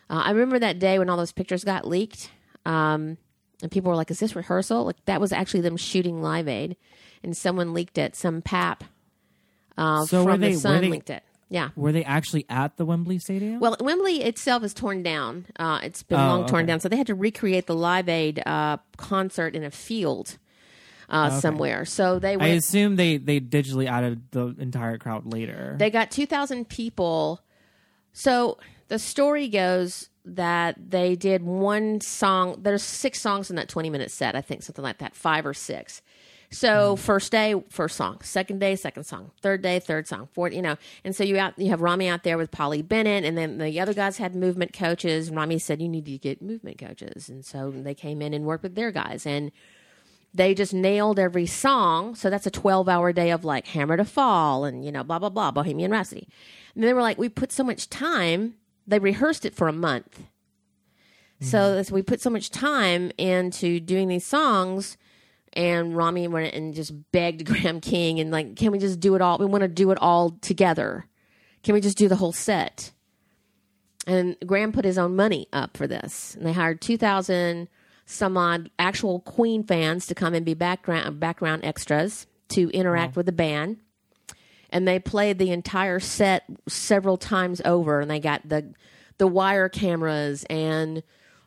[SPEAKER 1] Uh, I remember that day when all those pictures got leaked, um, and people were like, "Is this rehearsal?" Like that was actually them shooting Live Aid, and someone leaked it. Some pap uh,
[SPEAKER 3] So
[SPEAKER 1] from
[SPEAKER 3] they-
[SPEAKER 1] the Sun
[SPEAKER 3] they-
[SPEAKER 1] leaked it. Yeah.
[SPEAKER 3] Were they actually at the Wembley Stadium?
[SPEAKER 1] Well, Wembley itself is torn down. Uh, it's been
[SPEAKER 3] Oh,
[SPEAKER 1] long torn
[SPEAKER 3] okay.
[SPEAKER 1] down, so they had to recreate the Live Aid uh, concert in a field uh, somewhere. So they
[SPEAKER 3] I assume they they digitally added the entire crowd later.
[SPEAKER 1] They got 2,000 people. So the story goes that they did one song. There's six songs in that 20 minute set, I think, something like that, five or six. So first day, first song. Second day, second song. Third day, third song. Fourth, you know. And so you out, you have Rami out there with Polly Bennett, and then the other guys had movement coaches. Rami said, "You need to get movement coaches," and so they came in and worked with their guys and they just nailed every song. So that's a 12 hour day of like Hammer to Fall and, you know, blah, blah, blah, Bohemian Rhapsody. And they were like, we put so much time, they rehearsed it for a month. So mm-hmm. that's- we put so much time into doing these songs. And Rami went and just begged Graham King and like, can we just do it all? We want to do it all together. Can we just do the whole set? And Graham put his own money up for this. And they hired 2,000 some odd actual Queen fans to come and be background background extras to interact with the band. And they played the entire set several times over and they got the the wire cameras and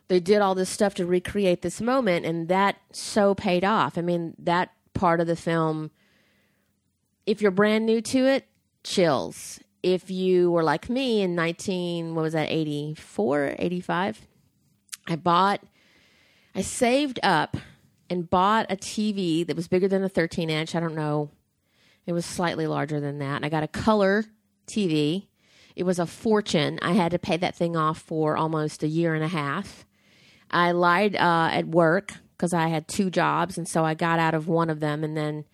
[SPEAKER 1] they did all this stuff to recreate this moment and that so paid off. I mean, that part of the film if you're brand new to it, chills. If you were like me in 19 what was that 84, 85, I bought I saved up and bought a TV that was bigger than a 13 inch. I don't know. It was slightly larger than that. And I got a color TV. It was a fortune. I had to pay that thing off for almost a year and a half. I lied uh, at work because I had two jobs. And so I got out of one of them and then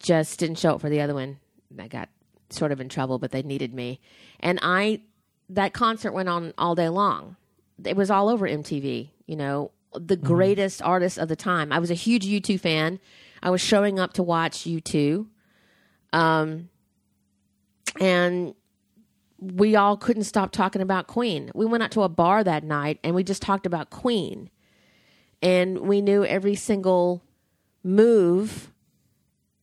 [SPEAKER 1] just didn't show up for the other one. I got sort of in trouble, but they needed me. And I, that concert went on all day long. It was all over MTV, you know, the greatest artists of the time. I was a huge U2 fan. I was showing up to watch U2. Um, and we all couldn't stop talking about Queen. We went out to a bar that night and we just talked about Queen. And we knew every single move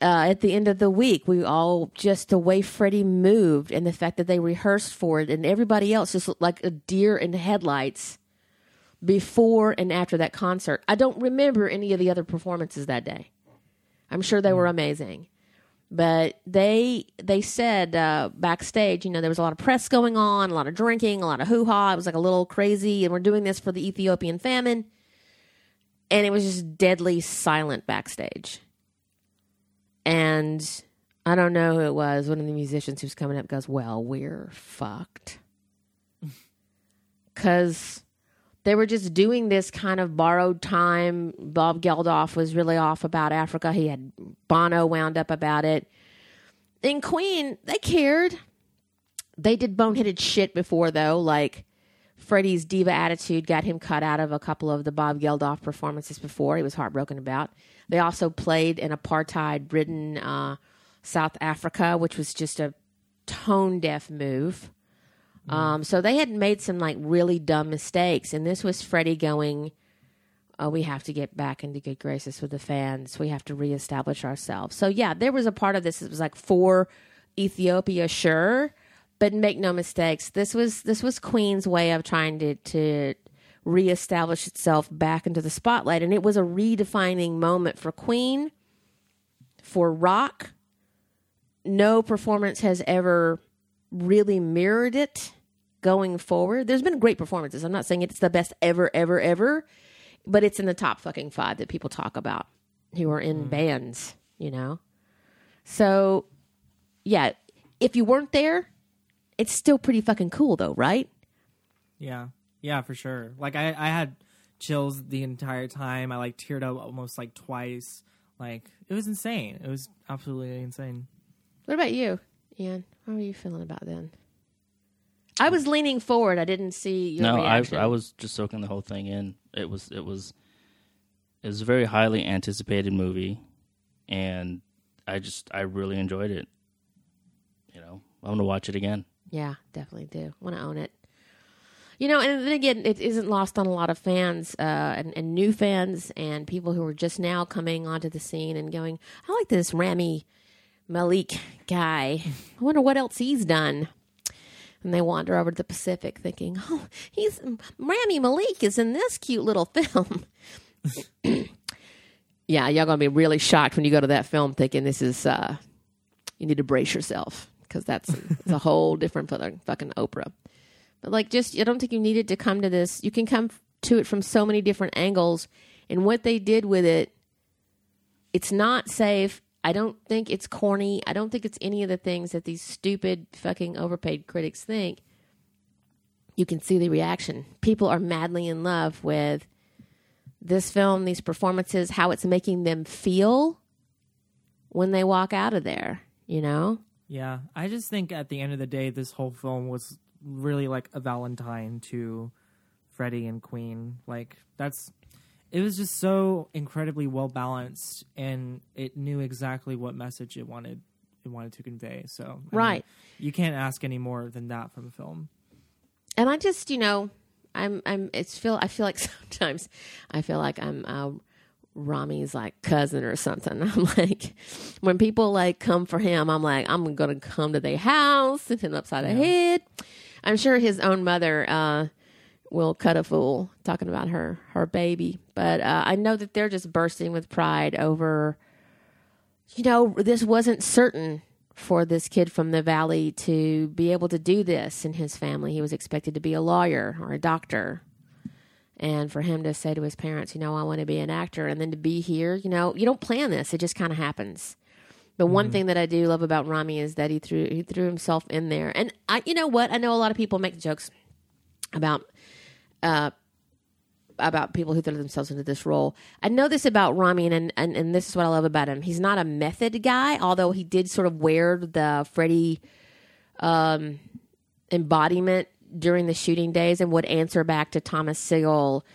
[SPEAKER 1] uh, at the end of the week. We all just the way Freddie moved and the fact that they rehearsed for it and everybody else just looked like a deer in the headlights before and after that concert. I don't remember any of the other performances that day. I'm sure they were amazing. But they they said uh, backstage, you know, there was a lot of press going on, a lot of drinking, a lot of hoo ha. It was like a little crazy, and we're doing this for the Ethiopian famine, and it was just deadly silent backstage. And I don't know who it was. One of the musicians who's coming up goes, "Well, we're fucked," because they were just doing this kind of borrowed time. Bob Geldof was really off about Africa. He had Bono wound up about it. In Queen, they cared. They did boneheaded shit before, though. Like Freddie's diva attitude got him cut out of a couple of the Bob Geldof performances before. He was heartbroken about. They also played in apartheid ridden uh, South Africa, which was just a tone deaf move. Um, so they had made some like really dumb mistakes, and this was Freddie going, "Oh, we have to get back into good graces with the fans. We have to reestablish ourselves." So yeah, there was a part of this It was like for Ethiopia, sure, but make no mistakes, this was this was Queen's way of trying to to reestablish itself back into the spotlight, and it was a redefining moment for Queen, for rock. No performance has ever really mirrored it going forward. There's been great performances. I'm not saying it's the best ever, ever, ever. but it's in the top fucking five that people talk about who are in mm. bands, you know? So, yeah, if you weren't there, it's still pretty fucking cool though, right?
[SPEAKER 3] Yeah, yeah, for sure. Like I, I had chills the entire time. I like teared up almost like twice. Like it was insane. It was absolutely insane.
[SPEAKER 1] What about you, Ian? How are you feeling about then? I was leaning forward. I didn't see your
[SPEAKER 2] no, I. I was just soaking the whole thing in. It was it was it was a very highly anticipated movie, and I just I really enjoyed it. You know, I'm gonna watch it again.
[SPEAKER 1] Yeah, definitely do. Want to own it. You know, and then again, it isn't lost on a lot of fans uh, and, and new fans and people who are just now coming onto the scene and going, I like this Rami Malek guy. I wonder what else he's done. And they wander over to the Pacific thinking, oh, he's Rami Malek is in this cute little film. yeah, y'all gonna be really shocked when you go to that film thinking this is, uh, you need to brace yourself because that's it's a whole different fucking Oprah. But like, just I don't think you needed to come to this. You can come to it from so many different angles, and what they did with it, it's not safe. I don't think it's corny. I don't think it's any of the things that these stupid fucking overpaid critics think. You can see the reaction. People are madly in love with this film, these performances, how it's making them feel when they walk out of there, you know?
[SPEAKER 3] Yeah, I just think at the end of the day, this whole film was really like a Valentine to Freddie and Queen. Like that's it was just so incredibly well balanced, and it knew exactly what message it wanted it wanted to convey. So I mean,
[SPEAKER 1] Right.
[SPEAKER 3] you can't ask any more than that from a film.
[SPEAKER 1] and I just, you know, I'm, I'm, it's feel, I feel like sometimes I feel like I'm, uh, Rami's like cousin or something. I'm like, when people like come for him, I'm like, I'm gonna come to their house and hit him upside the head. I'm sure his own mother uh, will cut a fool talking about her her baby, but uh, I know that they're just bursting with pride over. You know, this wasn't certain for this kid from the valley to be able to do this in his family. He was expected to be a lawyer or a doctor. And for him to say to his parents, you know, I want to be an actor, and then to be here, you know, you don't plan this; it just kind of happens. The one thing that I do love about Rami is that he threw he threw himself in there, and I, you know what, I know a lot of people make jokes about uh, about people who throw themselves into this role. I know this about Rami, and, and and this is what I love about him. He's not a method guy, although he did sort of wear the Freddie um, embodiment during the shooting days and would answer back to Thomas Sigel,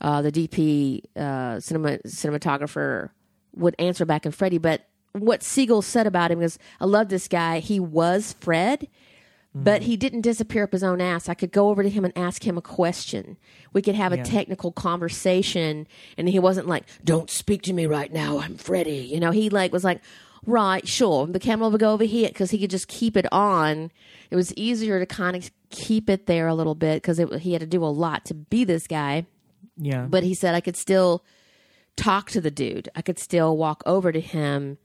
[SPEAKER 1] uh, the DP uh, cinema, cinematographer, would answer back in Freddie. But what Sigel said about him is, I love this guy. He was Fred, but mm-hmm. he didn't disappear up his own ass. I could go over to him and ask him a question. We could have a technical conversation, and he wasn't like, "Don't speak to me right now. I'm Freddie." You know, he like was like, "Right, sure." The camera will go over here because he could just keep it on. It was easier to kind of keep it there a little bit because he had to do a lot to be this guy
[SPEAKER 3] Yeah,
[SPEAKER 1] but he said I could still talk to the dude. I could still walk over to him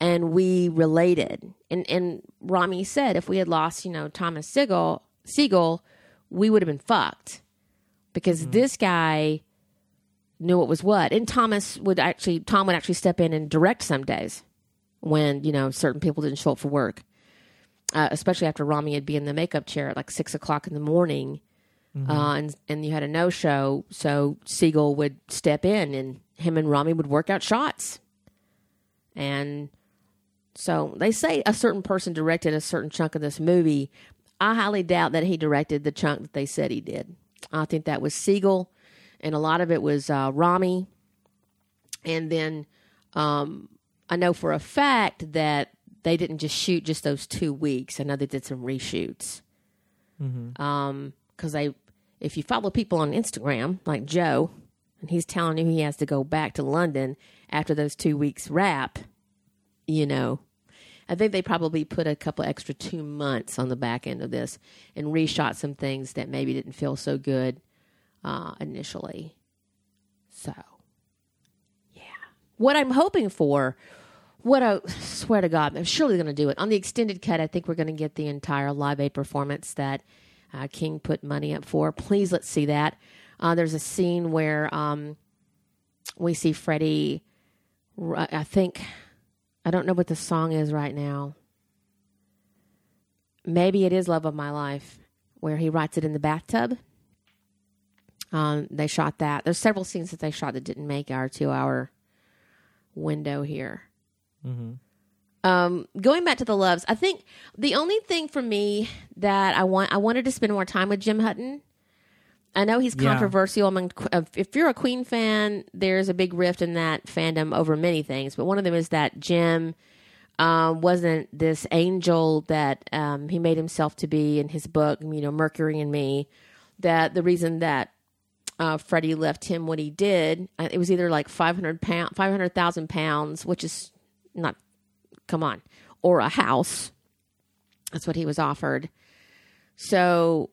[SPEAKER 1] and we related. And and Rami said if we had lost, you know, Thomas Sigel, Sigel, we would have been fucked. Because this guy knew what was what. And Thomas would actually Tom would actually step in and direct some days when, you know, certain people didn't show up for work. Uh, especially after Rami would be in the makeup chair at like six o'clock in the morning uh, and and you had a no show, so Sigel would step in, and him and Rami would work out shots. And so they say a certain person directed a certain chunk of this movie. I highly doubt that he directed the chunk that they said he did. I think that was Sigel, and a lot of it was uh, Rami. And then um, I know for a fact that they didn't just shoot just those two weeks. I know they did some reshoots because they if you follow people on instagram like joe and he's telling you he has to go back to london after those two weeks wrap you know i think they probably put a couple extra two months on the back end of this and reshot some things that maybe didn't feel so good uh, initially so yeah what i'm hoping for what I swear to God, I'm surely going to do it. On the extended cut, I think we're going to get the entire Live Aid performance that uh, King put money up for. Please let's see that. Uh, there's a scene where um, we see Freddie. I think I don't know what the song is right now. Maybe it is "Love of My Life," where he writes it in the bathtub. Um, they shot that. There's several scenes that they shot that didn't make our two-hour window here.
[SPEAKER 3] Mm-hmm.
[SPEAKER 1] Um, going back to the loves, I think the only thing for me that I want I wanted to spend more time with Jim Hutton. I know he's
[SPEAKER 3] Yeah.
[SPEAKER 1] controversial among. uh, If you're a Queen fan, there's a big rift in that fandom over many things, but one of them is that Jim um, wasn't this angel that um, he made himself to be in his book, you know, Mercury and Me. That the reason that uh, Freddie left him what he did, uh, it was either like five hundred pound, five hundred thousand pounds, which is not, come on, or a house. That's what he was offered. So,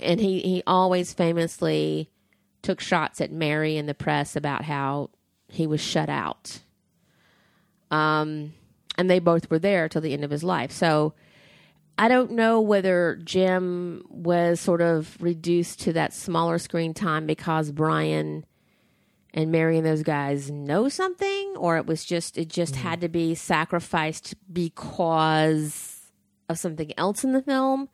[SPEAKER 1] and he he always famously took shots at Mary in the press about how he was shut out. Um, and they both were there till the end of his life. So I don't know whether Jim was sort of reduced to that smaller screen time because Brian and Mary and those guys know something, or it was just it just had to be sacrificed because of something else in the film.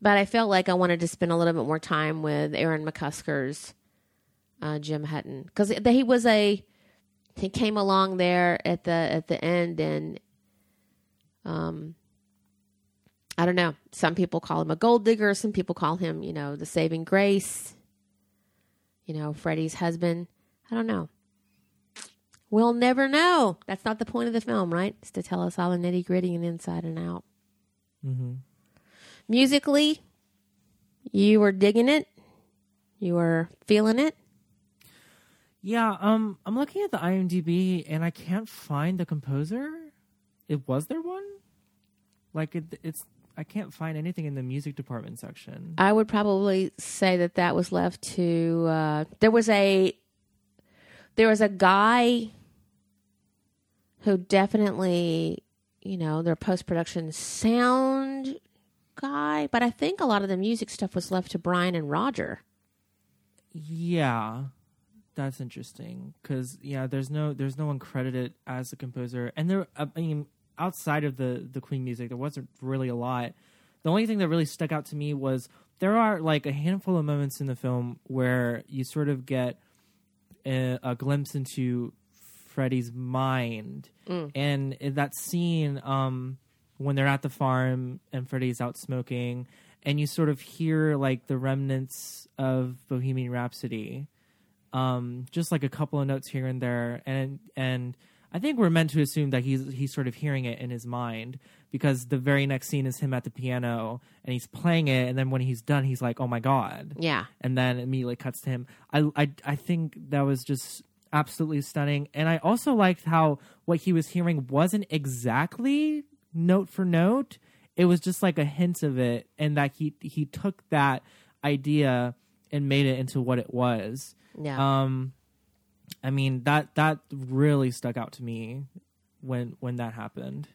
[SPEAKER 1] But I felt like I wanted to spend a little bit more time with Aaron McCusker's uh, Jim Hutton because he was a he came along there at the at the end and um I don't know. Some people call him a gold digger. Some people call him, you know, the saving grace. You know, Freddie's husband. I don't know. We'll never know. That's not the point of the film, right? It's to tell us all the nitty gritty and inside and out.
[SPEAKER 3] Mm-hmm.
[SPEAKER 1] Musically, you were digging it. You were feeling it.
[SPEAKER 3] Yeah, um, I'm looking at the IMDb and I can't find the composer. It was there one? Like it, it's I can't find anything in the music department section.
[SPEAKER 1] I would probably say that that was left to. Uh, there was a. There was a guy. Who definitely, you know, their post production sound guy, but I think a lot of the music stuff was left to Brian and Roger.
[SPEAKER 3] Yeah, that's interesting because yeah, there's no there's no one credited as a composer, and there I mean outside of the the Queen music, there wasn't really a lot. The only thing that really stuck out to me was there are like a handful of moments in the film where you sort of get a, a glimpse into Freddie's mind, and in that scene, um, when they're at the farm and Freddie's out smoking, and you sort of hear like the remnants of Bohemian Rhapsody, um, just like a couple of notes here and there, and and I think we're meant to assume that he's he's sort of hearing it in his mind because the very next scene is him at the piano and he's playing it, and then when he's done, he's like, "Oh my god!"
[SPEAKER 1] Yeah.
[SPEAKER 3] and then immediately cuts to him. I, I, I think that was just absolutely stunning. And I also liked how what he was hearing wasn't exactly note for note. It was just like a hint of it, and that he he took that idea and made it into what it was.
[SPEAKER 1] Yeah.
[SPEAKER 3] Um, I mean that that really stuck out to me when when that happened.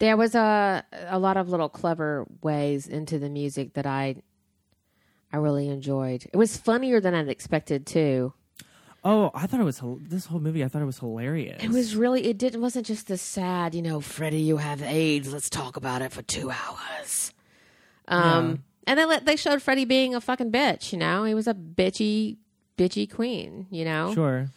[SPEAKER 1] There was a a lot of little clever ways into the music that I I really enjoyed. It was funnier than I'd expected too.
[SPEAKER 3] Oh, I thought it was this whole movie. I thought it was hilarious.
[SPEAKER 1] It was really it didn't wasn't just this sad, you know, Freddie, you have AIDS. Let's talk about it for two hours. Um, and then let- they showed Freddie being a fucking bitch. You know, he was a bitchy, bitchy queen. You know,
[SPEAKER 3] sure.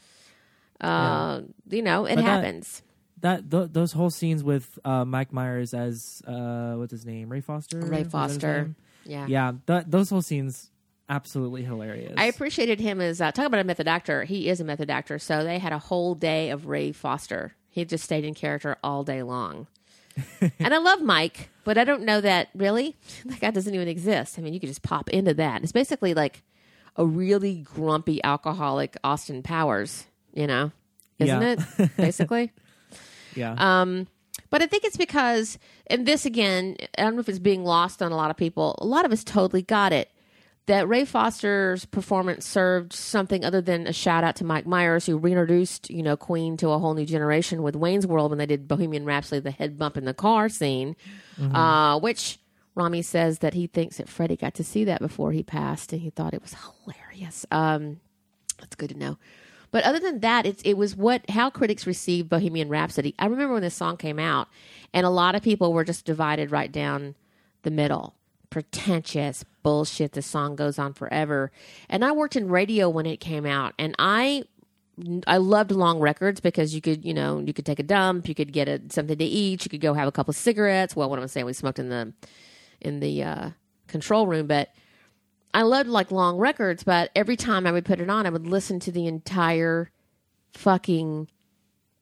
[SPEAKER 1] uh, you know, it
[SPEAKER 3] But
[SPEAKER 1] happens.
[SPEAKER 3] that th- those whole scenes with uh, Mike Myers as uh, what's his name, Ray Foster.
[SPEAKER 1] Ray
[SPEAKER 3] that
[SPEAKER 1] Foster. Yeah.
[SPEAKER 3] Yeah, th- those whole scenes absolutely hilarious.
[SPEAKER 1] I appreciated him as uh, talk about a method actor. He is a method actor, so they had a whole day of Ray Foster. He just stayed in character all day long. and I love Mike, but I don't know that really that guy doesn't even exist. I mean, you could just pop into that. It's basically like a really grumpy alcoholic Austin Powers, you know, isn't
[SPEAKER 3] Yeah.
[SPEAKER 1] it? Basically.
[SPEAKER 3] yeah,
[SPEAKER 1] Um, but I think it's because, and this again, I don't know if it's being lost on a lot of people. A lot of us totally got it that Ray Foster's performance served something other than a shout out to Mike Myers, who reintroduced you know Queen to a whole new generation with Wayne's World when they did Bohemian Rhapsody, the head bump in the car scene, uh, which Rami says that he thinks that Freddie got to see that before he passed, and he thought it was hilarious. Um, that's good to know. But other than that, it's it was what how critics received Bohemian Rhapsody. I remember when this song came out, and a lot of people were just divided right down the middle. Pretentious bullshit. The song goes on forever. And I worked in radio when it came out, and I I loved long records because you could, you know, you could take a dump, you could get a, something to eat, you could go have a couple of cigarettes. Well, what I'm saying, we smoked in the in the uh, control room, but I loved like long records. But every time I would put it on, I would listen to the entire fucking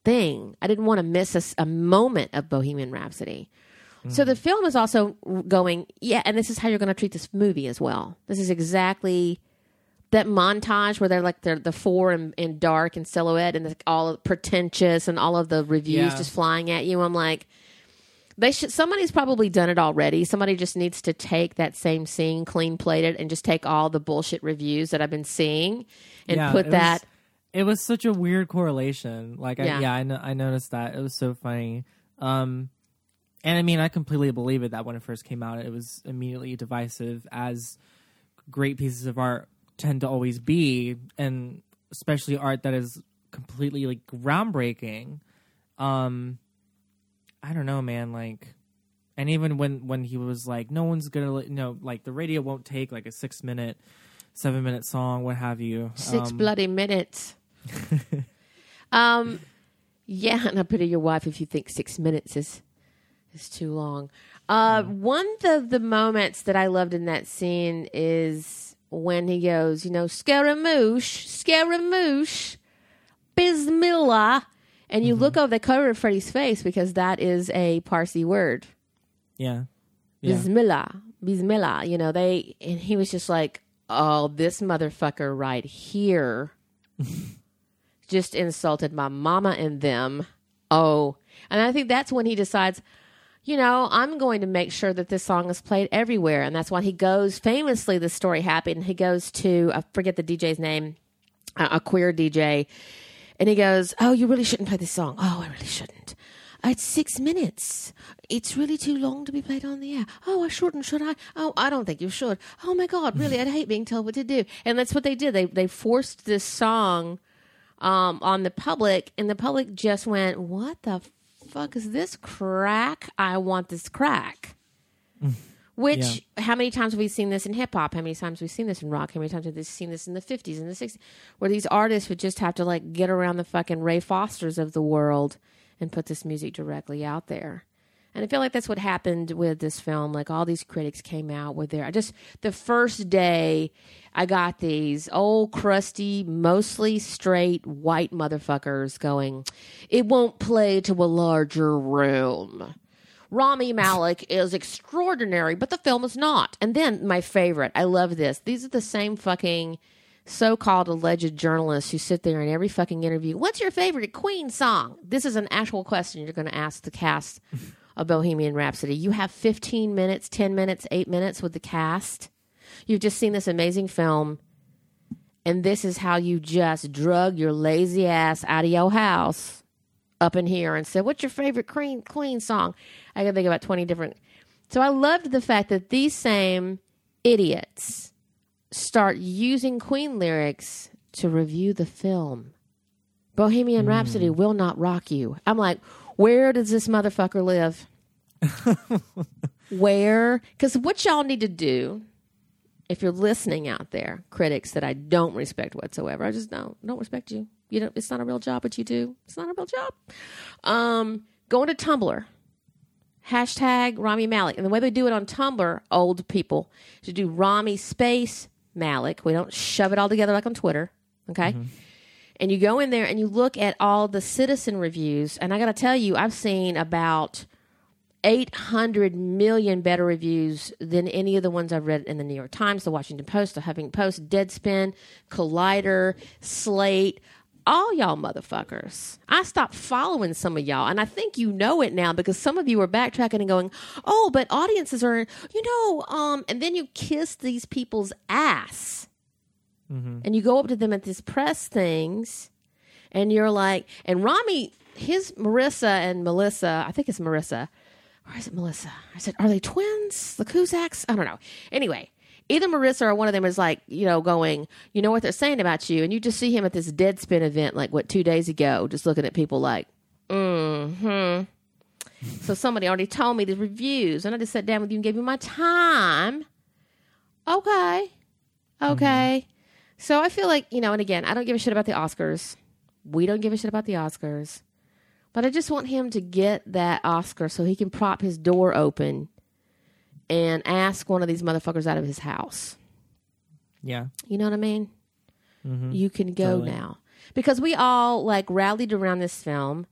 [SPEAKER 1] thing. I didn't want to miss a, a moment of Bohemian Rhapsody. So the film is also going, yeah, and this is how you're going to treat this movie as well. This is exactly that montage where they're like they're the four in, in dark and silhouette and all pretentious and all of the reviews
[SPEAKER 3] Yeah.
[SPEAKER 1] just flying at you. I'm like, they should. Somebody's probably done it already. Somebody just needs to take that same scene, clean plate it, and just take all the bullshit reviews that I've been seeing and
[SPEAKER 3] Yeah,
[SPEAKER 1] put that.
[SPEAKER 3] was- it was such a weird correlation. Like,
[SPEAKER 1] Yeah.
[SPEAKER 3] I, yeah, I, no, I noticed that. It was so funny. Um, and I mean, I completely believe it that when it first came out, it was immediately divisive, as great pieces of art tend to always be, and especially art that is completely like groundbreaking. Um, I don't know, man. Like, and even when when he was like, no one's gonna, you know, like the radio won't take like a six minute, seven minute song, what have you.
[SPEAKER 1] Six
[SPEAKER 3] Um,
[SPEAKER 1] bloody minutes. um, yeah, and I pity your wife if you think six minutes is is too long. Uh, One of the moments that I loved in that scene is when he goes, you know, Scaramouche, Scaramouche, Bismillah, and you look over the cover of Freddie's face because that is a Parsi word.
[SPEAKER 3] Yeah. Yeah.
[SPEAKER 1] Bismillah, Bismillah. You know, they, and he was just like, oh, this motherfucker right here just insulted my mama and them. Oh, and I think that's when he decides, you know, I'm going to make sure that this song is played everywhere. And that's why he goes, famously, the story happened. He goes to, I forget the DJ's name, a, queer DJ, and he goes, Oh, you really shouldn't play this song. Oh, I really shouldn't. It's six minutes. It's really too long to be played on the air. Oh, I shouldn't, should I? Oh, I don't think you should. Oh my God, really? I'd hate being told what to do. And that's what they did. They they forced this song um, on the public, and the public just went, "What the fuck is this crack? I want this crack." Mm. Which, how many times have we seen this in hip hop? How many times have we seen this in rock? How many times have we seen this in the 50s and the 60s? Where these artists would just have to like get around the fucking Ray Fosters of the world and put this music directly out there. And I feel like that's what happened with this film. Like all these critics came out with their, I just, the first day I got these old, crusty, mostly straight white motherfuckers going, it won't play to a larger room. Rami Malek is extraordinary, but the film is not. And then my favorite, I love this. These are the same fucking so-called alleged journalists who sit there in every fucking interview. What's your favorite Queen song? This is an actual question you're going to ask the cast of Bohemian Rhapsody. You have 15 minutes, 10 minutes, 8 minutes with the cast. You've just seen this amazing film and this is how you just drug your lazy ass out of your house up in here and said, "What's your favorite Queen Queen song?" I can think about twenty different. So I loved the fact that these same idiots start using Queen lyrics to review the film. Bohemian hmm. Rhapsody will not rock you. I'm like, where does this motherfucker live? where? Because what y'all need to do, if you're listening out there, critics that I don't respect whatsoever, I just don't don't respect you. You know, it's not a real job, but you do. It's not a real job. Um, go into Tumblr. Hashtag Rami Malek. And the way they do it on Tumblr, old people, to do Rami space Malek. We don't shove it all together like on Twitter. Okay. And you go in there and you look at all the citizen reviews. And I got to tell you, I've seen about 800 million better reviews than any of the ones I've read in the New York Times, the Washington Post, the Huffington Post, Deadspin, Collider, Slate, all y'all motherfuckers. I stopped following some of y'all, and I think you know it now because some of you are backtracking and going, "Oh, but audiences are, you know," um, and then you kiss these people's ass, and you go up to them at these press things, and you're like, and Rami, his Marissa and Melissa, I think it's Marissa, or is it Melissa? I said, are they twins? The Kuzaks? I don't know. Anyway, either Marissa or one of them is like, you know, going, you know what they're saying about you. And you just see him at this Deadspin event, like what, two days ago, just looking at people like, mm hmm. So somebody already told me the reviews, and I just sat down with you and gave you my time. Okay. Okay. So I feel like, you know, and again, I don't give a shit about the Oscars. We don't give a shit about the Oscars. But I just want him to get that Oscar so he can prop his door open and ask one of these motherfuckers out of his house.
[SPEAKER 3] Yeah.
[SPEAKER 1] You know what I mean? Mm-hmm. You can go
[SPEAKER 3] Totally.
[SPEAKER 1] now. Because we all like rallied around this film.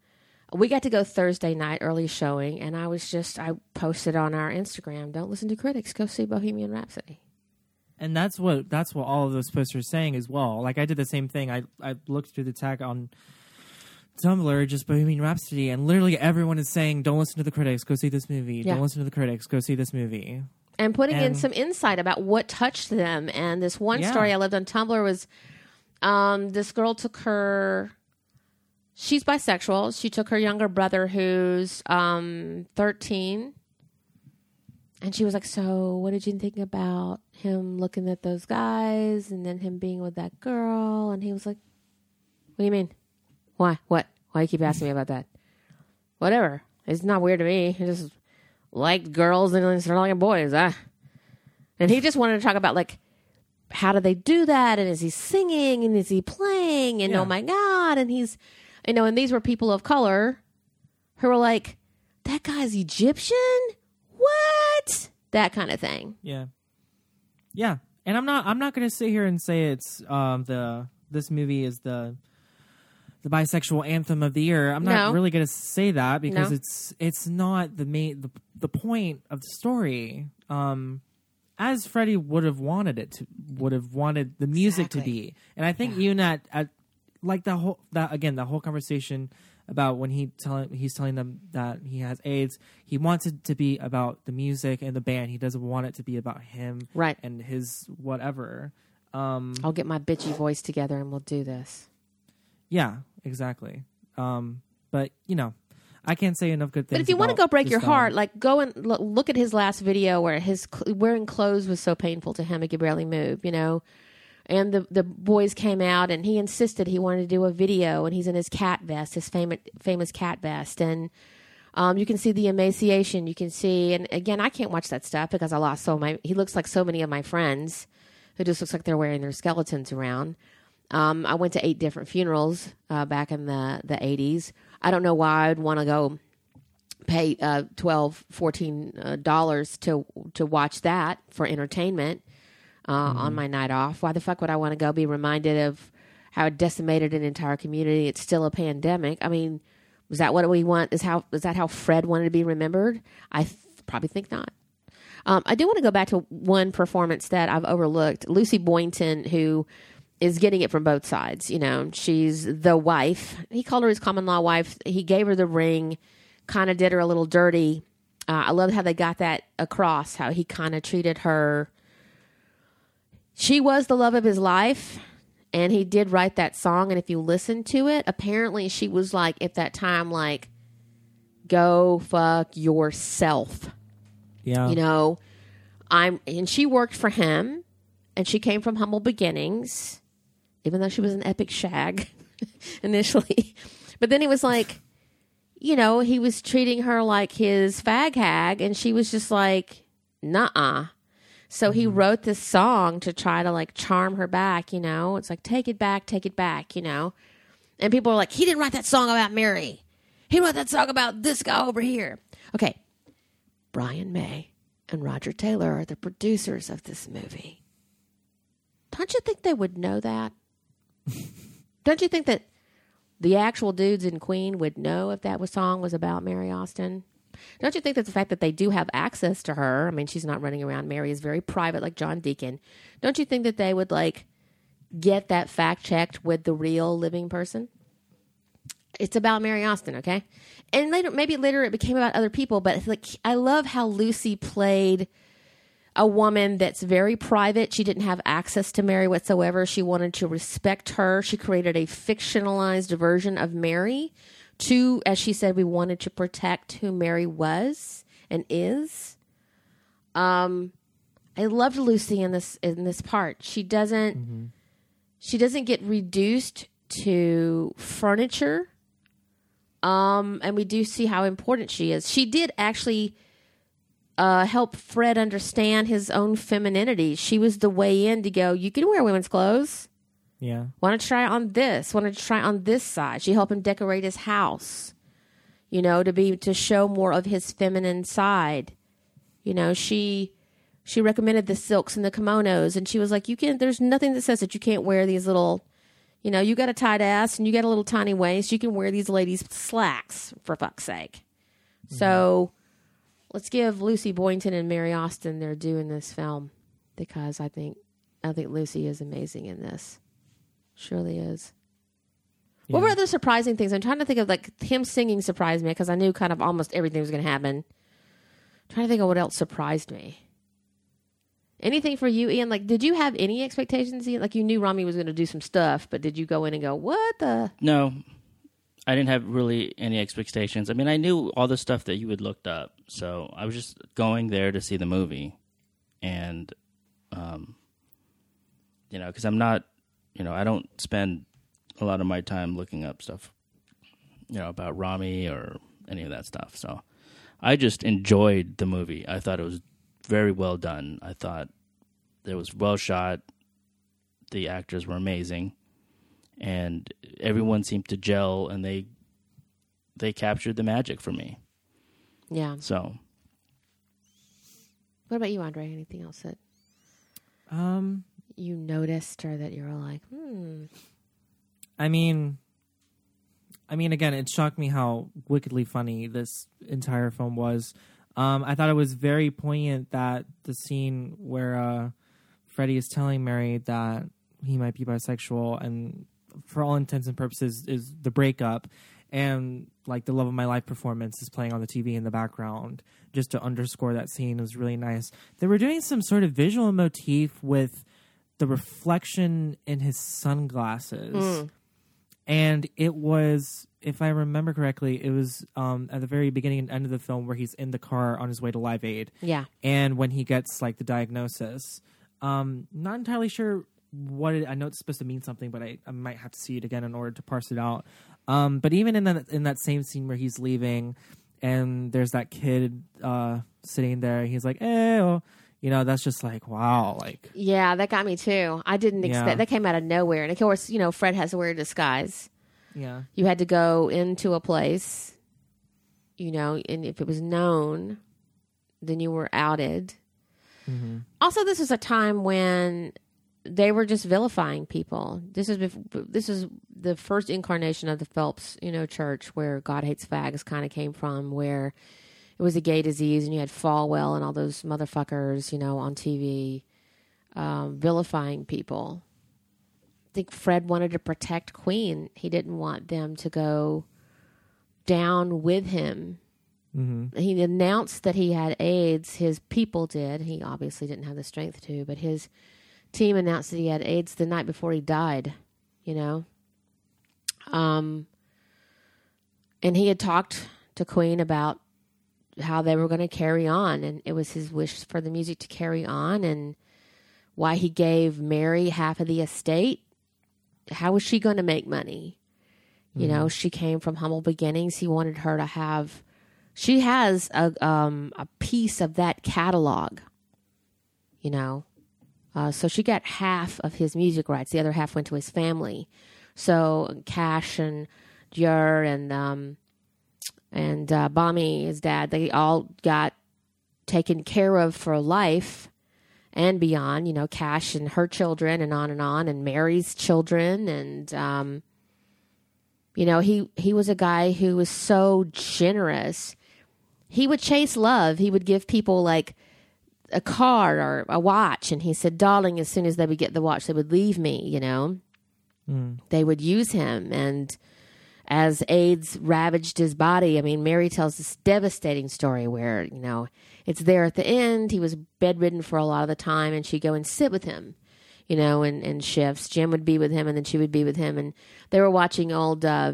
[SPEAKER 1] We got to go Thursday night, early showing, and I was just I posted on our Instagram, don't listen to critics, go see Bohemian Rhapsody.
[SPEAKER 3] And that's what that's what all of those posts are saying as well. Like I did the same thing. I I looked through the tag on Tumblr, just Bohemian Rhapsody, and literally everyone is saying, "Don't listen to the critics. Go see this movie.
[SPEAKER 1] Yeah.
[SPEAKER 3] Don't listen to the critics. Go see this movie."
[SPEAKER 1] and putting in some insight about what touched them. And this one
[SPEAKER 3] Yeah.
[SPEAKER 1] story I loved on Tumblr was um, this girl took her. She's bisexual. She took her younger brother, who's um, thirteen, and she was like, "So, what did you think about him looking at those guys, and then him being with that girl?" And he was like, "What do you mean? Why? What? Why you keep asking me about that? Whatever. It's not weird to me. I just liked girls and started liking boys. Ah." And he just wanted to talk about like how do they do that and is he singing and is he playing and
[SPEAKER 3] Yeah.
[SPEAKER 1] oh my god and he's you know and these were people of color who were like that guy's Egyptian what that kind of thing
[SPEAKER 3] Yeah, yeah. And I'm not I'm not going to sit here and say it's um the this movie is the the bisexual anthem of the year. I'm not
[SPEAKER 1] No.
[SPEAKER 3] really going to say that because
[SPEAKER 1] No.
[SPEAKER 3] it's it's not the main the, the point of the story. Um as Freddie would have wanted it to would have wanted the music to
[SPEAKER 1] Exactly.
[SPEAKER 3] be. And I think even at, at like the whole that again the whole conversation about when he telling he's telling them that he has AIDS, he wants it to be about the music and the band. He doesn't want it to be about him
[SPEAKER 1] Right.
[SPEAKER 3] and his whatever. Um
[SPEAKER 1] I'll get my bitchy voice together and we'll do this
[SPEAKER 3] yeah, exactly. Um but you know, I can't say enough good things.
[SPEAKER 1] but if you want to go break your heart like go and lo- look at his last video where his cl- wearing clothes was so painful to him he could barely move you know and the the boys came out and he insisted he wanted to do a video and he's in his cat vest his famous famous cat vest. And um, you can see the emaciation. You can see and again i can't watch that stuff because i lost so my he looks like so many of my friends who just looks like they're wearing their skeletons around. Um, i went to eight different funerals uh, back in the the 80s i don't know why i'd want to go pay uh, 12 14 uh, dollars to to watch that for entertainment uh, on my night off why the fuck would i want to go be reminded of how it decimated an entire community it's still a pandemic i mean was that what we want is how is that how fred wanted to be remembered i th- probably think not um, I do want to go back to one performance that I've overlooked. Lucy Boynton, who is getting it from both sides. You know, she's the wife. He called her his common law wife. He gave her the ring, kind of did her a little dirty. Uh, I love how they got that across, how he kind of treated her. She was the love of his life, and he did write that song. And if you listen to it, apparently she was like, at that time, like, go fuck yourself
[SPEAKER 3] yeah.
[SPEAKER 1] you know i'm and she worked for him and she came from humble beginnings even though she was an epic shag initially but then he was like you know he was treating her like his fag hag and she was just like nah so he mm. wrote this song to try to like charm her back you know it's like take it back take it back you know and people are like he didn't write that song about mary he wrote that song about this guy over here okay Brian May and Roger Taylor are the producers of this movie. Don't you think they would know that? Don't you think that the actual dudes in Queen would know if that was song was about Mary Austin? Don't you think that the fact that they do have access to her, I mean, she's not running around. Mary is very private, like John Deacon. Don't you think that they would like get that fact checked with the real living person? It's about Mary Austin, okay? And later, maybe later it became about other people, but like I love how Lucy played a woman that's very private. She didn't have access to Mary whatsoever. She wanted to respect her. She created a fictionalized version of Mary to, as she said, we wanted to protect who Mary was and is. Um, I loved Lucy in this in this part. She doesn't she doesn't get reduced to furniture. Um, and we do see how important she is. She did actually uh, help Fred understand his own femininity. She was the way in to go. You can wear women's clothes.
[SPEAKER 3] Yeah.
[SPEAKER 1] Want to try on this? Want to try on this side? She helped him decorate his house. You know, to be to show more of his feminine side. You know, she she recommended the silks and the kimonos, and she was like, "You can. There's nothing that says that you can't wear these little." You know, you got a tight ass and you got a little tiny waist. You can wear these ladies slacks for fuck's sake. Mm-hmm. So, let's give Lucy Boynton and Mary Austin their due in this film because I think I think Lucy is amazing in this. Surely is. What were
[SPEAKER 3] Yeah.
[SPEAKER 1] other surprising things? I'm trying to think of like him singing surprised me because I knew kind of almost everything was going to happen. trying to think of what else surprised me. Anything for you, Ian? Like, did you have any expectations? Ian? Like, you knew Rami was going to do some stuff, but did you go in and go, "What the"?
[SPEAKER 2] No, I didn't have really any expectations. I mean, I knew all the stuff that you had looked up, so I was just going there to see the movie, and, um, you know, because I'm not, you know, I don't spend a lot of my time looking up stuff, you know, about Rami or any of that stuff. So I just enjoyed the movie. I thought it was very well done. I thought it was well shot. The actors were amazing and everyone seemed to gel and they they captured the magic for me.
[SPEAKER 1] Yeah.
[SPEAKER 2] So
[SPEAKER 1] What about you, Andre? Anything else that
[SPEAKER 3] Um,
[SPEAKER 1] you noticed or that you were like, hmm?
[SPEAKER 3] I mean, I mean, again, it shocked me how wickedly funny this entire film was. Um, I thought it was very poignant that the scene where uh, Freddie is telling Mary that he might be bisexual, and for all intents and purposes, is the breakup, and like the love of my life performance is playing on the TV in the background, just to underscore that scene. Was really nice. They were doing some sort of visual motif with the reflection in his sunglasses. And it was if i remember correctly it was um, at the very beginning and end of the film where he's in the car on his way to live aid.
[SPEAKER 1] Yeah.
[SPEAKER 3] and when he gets like the diagnosis. Um not entirely sure what it, i know it's supposed to mean something but I, I might have to see it again in order to parse it out. Um but even in that in that same scene where he's leaving and there's that kid uh sitting there he's like oh, you know that's just like wow like
[SPEAKER 1] Yeah, that got me too. I didn't expect
[SPEAKER 3] Yeah.
[SPEAKER 1] that came out of nowhere. And of course, you know, Fred has to wear a disguise.
[SPEAKER 3] yeah
[SPEAKER 1] You had to go into a place, you know, and if it was known, then you were outed. Mm-hmm. Also, this was a time when they were just vilifying people. This is bef- this is the first incarnation of the Phelps, you know, church where God hates fags kind of came from, where it was a gay disease, and you had Falwell and all those motherfuckers, you know, on TV um, vilifying people. I think Fred wanted to protect Queen. He didn't want them to go down with him.
[SPEAKER 3] mm-hmm.
[SPEAKER 1] He announced that he had AIDS. His people did. He obviously didn't have the strength to, but his team announced that he had AIDS the night before he died. You know, um, and he had talked to Queen about how they were going to carry on, and it was his wish for the music to carry on, and why he gave Mary half of the estate. How was she going to make money? You know, she came from humble beginnings. He wanted her to have. She has a um, a piece of that catalog. You know, uh, so she got half of his music rights. The other half went to his family. So Cash and Jer and um, and uh, Bomi, his dad, they all got taken care of for life and beyond. You know, Cash and her children, and on and on, and Mary's children, and um, you know, he he was a guy who was so generous. He would chase love. He would give people like a car or a watch, and he said, "Darling, as soon as they would get the watch, they would leave me." You know, they would use him, and as AIDS ravaged his body, I mean, Mary tells this devastating story where you know it's there at the end. He was bedridden for a lot of the time, and she'd go and sit with him you know, and, shifts. Jim would be with him, and then she would be with him, and they were watching old uh,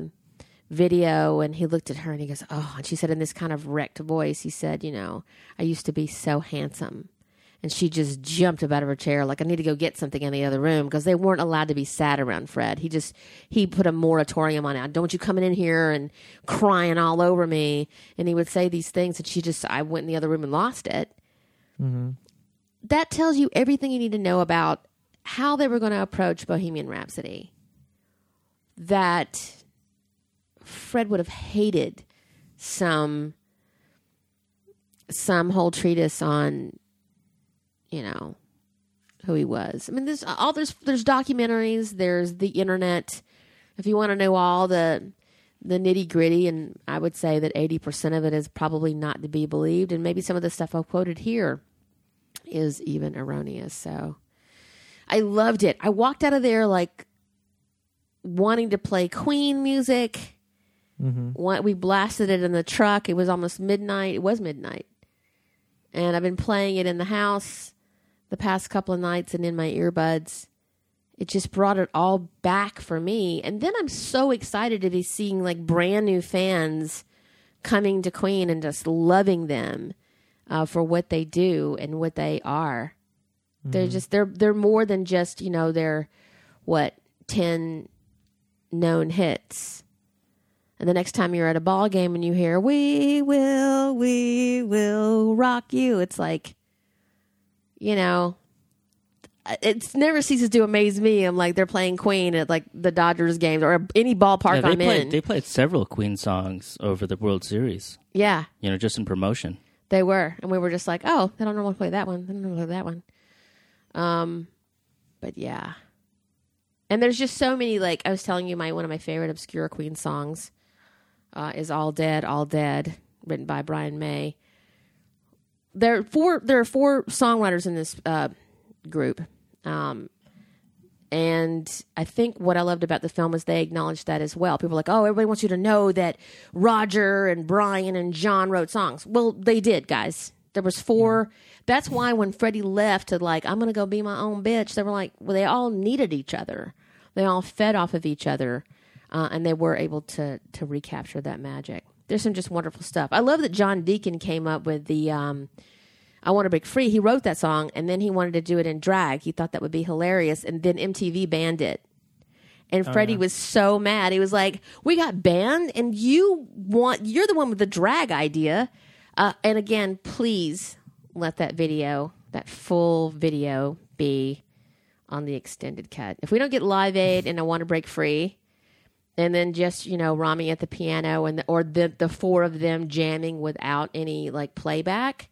[SPEAKER 1] video and he looked at her and he goes, Oh, and she said in this kind of wrecked voice, he said, You know, I used to be so handsome. And she just jumped up out of her chair like I need to go get something in the other room because they weren't allowed to be sad around Fred. He just he put a moratorium on it. Don't you coming in here and crying all over me. And he would say these things and she just I went in the other room and lost it. mm-hmm. That tells you everything you need to know about how they were going to approach Bohemian Rhapsody. That Fred would have hated some some whole treatise on you know who he was. I mean, there's all there's there's documentaries. There's the internet. If you want to know all the the nitty gritty, and I would say that eighty percent of it is probably not to be believed, and maybe some of the stuff I've quoted here is even erroneous. So I loved it. I walked out of there like wanting to play Queen music. Mm-hmm. One- We blasted it in the truck. It was almost midnight. It was midnight. And I've been playing it in the house the past couple of nights and in my earbuds. It just brought it all back for me. And then I'm so excited to be seeing like brand new fans coming to Queen and just loving them uh, for what they do and what they are. They're just they're they're more than just you know their what ten known hits. And the next time you're at a ball game and you hear "We will, we will rock you," it's like, you know, it never ceases to amaze me. I'm like they're playing Queen at like the Dodgers games or any ballpark
[SPEAKER 2] Yeah, they
[SPEAKER 1] I'm
[SPEAKER 2] played
[SPEAKER 1] in.
[SPEAKER 2] they played several Queen songs over the World Series.
[SPEAKER 1] yeah,
[SPEAKER 2] You know, just in promotion.
[SPEAKER 1] They were, and we were just like, "Oh, they don't normally play that one. They don't normally play that one." Um, but yeah, and there's just so many. Like I was telling you, my one of my favorite obscure Queen songs uh, is "All Dead, All Dead," written by Brian May. There are four. There are four songwriters in this uh, group, um, and I think what I loved about the film is they acknowledged that as well. People are like, oh, everybody wants you to know that Roger and Brian and John wrote songs. Well, they did, guys. There was four. That's why when Freddie left to like, I'm gonna go be my own bitch. They were like, well, they all needed each other. They all fed off of each other, uh, and they were able to to recapture that magic. There's some just wonderful stuff. I love that John Deacon came up with the. Um, I Want to Break Free. He wrote that song and then he wanted to do it in drag. He thought that would be hilarious. And then MTV banned it. And Freddie was so mad. He was like, We got banned and you want, you're the one with the drag idea. Uh, and again, please let that video, that full video, be on the extended cut. If we don't get Live Aid and I Want to Break Free, and then just you know Rami at the piano and the, or the the four of them jamming without any like playback.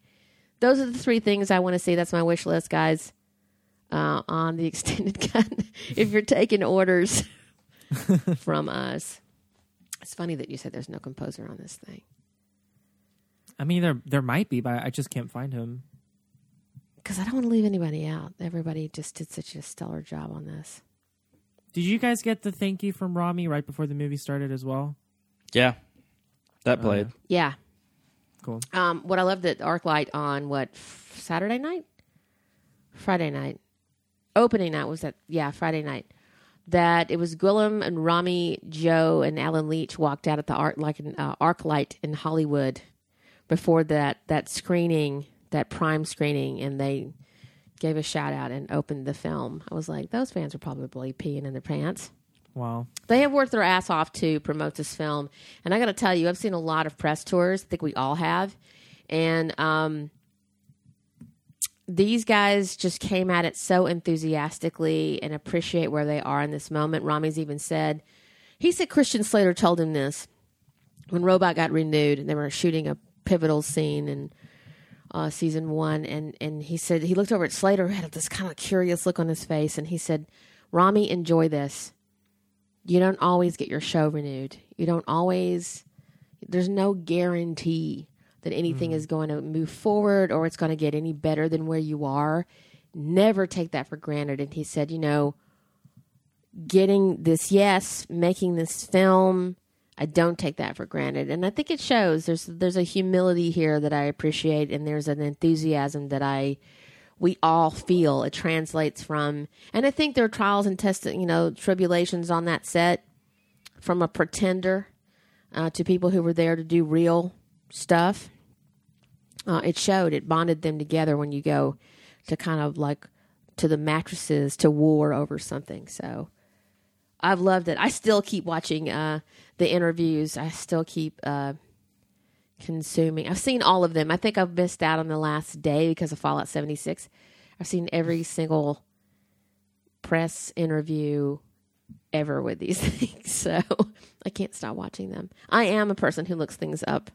[SPEAKER 1] Those are the three things I want to see. That's my wish list, guys. Uh, on the extended cut, if you're taking orders from us, it's funny that you said there's no composer on this thing
[SPEAKER 3] I mean, there there might be, but I just can't find him.
[SPEAKER 1] because I don't want to leave anybody out. Everybody just did such a stellar job on this.
[SPEAKER 3] Did you guys get the thank you from Rami right before the movie started as well?
[SPEAKER 2] Yeah. That played.
[SPEAKER 1] Yeah.
[SPEAKER 3] Cool.
[SPEAKER 1] Um, what I loved at ArcLight on what f- Saturday night, Friday night, opening night was that yeah Friday night. That it was Gwilym and Rami, Joe, and Allen Leech walked out at the art like an uh, ArcLight in Hollywood before that that screening, that prime screening, and they gave a shout out and opened the film. I was like, those fans are probably peeing in their pants.
[SPEAKER 3] Wow.
[SPEAKER 1] they have worked their ass off to promote this film. And i got to tell you i've seen a lot of press tours i think we all have. And um, these guys just came at it so enthusiastically and appreciate where they are in this moment. Rami's even said he said christian slater told him this. When robot got renewed and they were shooting a pivotal scene in uh, season one and, and he said he looked over at slater who had this kind of curious look on his face and he said rami enjoy this you don't always get your show renewed. You don't always, there's no guarantee that anything is going to move forward or it's going to get any better than where you are. Never take that for granted. And he said, you know, getting this yes, making this film, I don't take that for granted. And I think it shows there's there's a humility here that I appreciate and there's an enthusiasm that I we all feel. It translates from, and I think there are trials and tests, you know, tribulations on that set from a pretender uh, to people who were there to do real stuff. Uh, it showed. It bonded them together when you go to kind of like to the mattresses to war over something. So I've loved it. I still keep watching uh, the interviews. I still keep uh, consuming. I've seen all of them. I think I've missed out on the last day because of Fallout 76. I've seen every single press interview ever with these things. So I can't stop watching them. I am a person who looks things up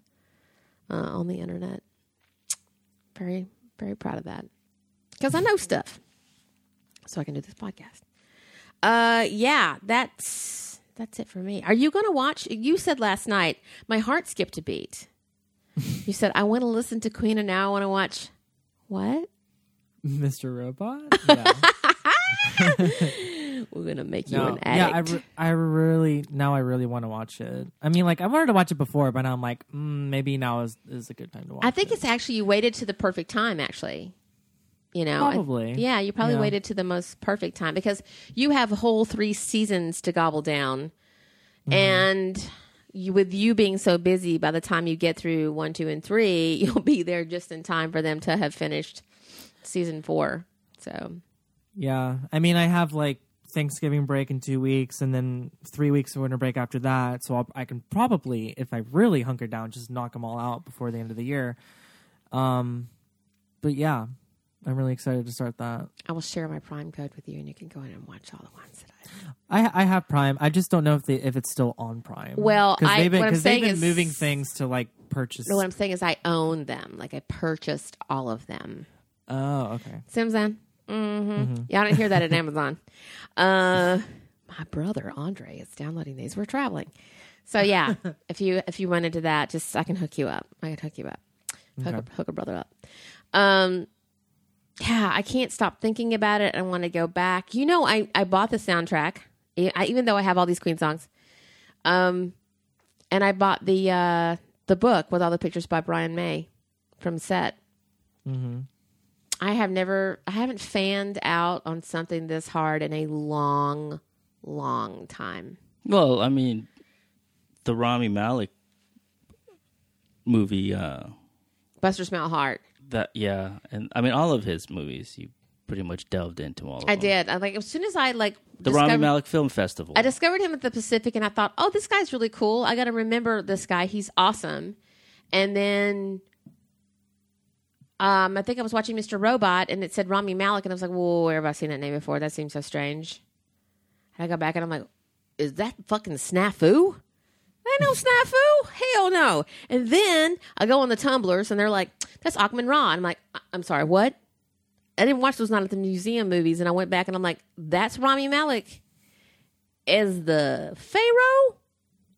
[SPEAKER 1] uh, on the internet. Very, very proud of that because I know stuff. So I can do this podcast. Uh, yeah, that's that's it for me. Are you going to watch? You said last night my heart skipped a beat. you said I want to listen to Queen, and now I want to watch what?
[SPEAKER 3] Mr. Robot. Yeah.
[SPEAKER 1] We're gonna make you
[SPEAKER 3] no,
[SPEAKER 1] an
[SPEAKER 3] yeah. I,
[SPEAKER 1] addict.
[SPEAKER 3] re- I really now I really want to watch it. I mean, like I wanted to watch it before, but now I'm like, mm, maybe now is is a good time to watch.
[SPEAKER 1] I think
[SPEAKER 3] it.
[SPEAKER 1] it's actually you waited to the perfect time. Actually, you know, I- yeah, you probably
[SPEAKER 3] Yeah.
[SPEAKER 1] waited to the most perfect time because you have whole three seasons to gobble down,
[SPEAKER 3] Mm-hmm.
[SPEAKER 1] and you, with you being so busy, by the time you get through one, two, and three, you'll be there just in time for them to have finished season four. So
[SPEAKER 3] Yeah, I mean, I have like Thanksgiving break in two weeks, and then three weeks of winter break after that. So I'll, I can probably, if I really hunker down, just knock them all out before the end of the year. Um, but yeah, I'm really excited to start that.
[SPEAKER 1] I will share my Prime code with you, and you can go in and watch all the ones that I.
[SPEAKER 3] I I have Prime. I just don't know if they if it's still on Prime.
[SPEAKER 1] Well,
[SPEAKER 3] because
[SPEAKER 1] I-
[SPEAKER 3] they've been,
[SPEAKER 1] what I'm
[SPEAKER 3] 'cause they've
[SPEAKER 1] saying
[SPEAKER 3] been
[SPEAKER 1] is-
[SPEAKER 3] moving things to like purchase.
[SPEAKER 1] No, what I'm saying is I own them. Like I purchased all of them.
[SPEAKER 3] oh, okay.
[SPEAKER 1] What I'm saying? Mm-hmm. Yeah, I didn't hear that at Amazon. Uh, my brother Andre is downloading these. We're traveling, so yeah. if you if you run into that, just I can hook you up. I can hook you up. Hook, a, hook a brother up. Um, yeah, I can't stop thinking about it. I want to go back. You know, I I bought the soundtrack, I, even though I have all these Queen songs. Um, and I bought the uh the book with all the pictures by Brian May from set.
[SPEAKER 3] Mm-hmm.
[SPEAKER 1] I have never, I haven't fanned out on something this hard in a long, long time.
[SPEAKER 2] Well, I mean, the Rami Malek movie. Uh,
[SPEAKER 1] Buster's Mal Heart.
[SPEAKER 2] That yeah, and I mean all of his movies. You pretty much delved into all. of
[SPEAKER 1] I
[SPEAKER 2] them.
[SPEAKER 1] did. I like as soon as I like
[SPEAKER 2] The Rami Malek Film Festival.
[SPEAKER 1] I discovered him at the Pacific, and I thought, oh, this guy's really cool. I got to remember this guy. He's awesome. And then, um, I think I was watching Mr. Robot, and it said Rami Malek, and I was like, whoa, where have I seen that name before? That seems so strange. And I go back, and I'm like, is that fucking Snafu? Ain't no snafu. Hell no. And then I go on the Tumblrs and they're like, that's Ahkmenrah. And I'm like, I'm sorry, what? I didn't watch those Night at the Museum movies. And I went back and I'm like, that's Rami Malek as the Pharaoh?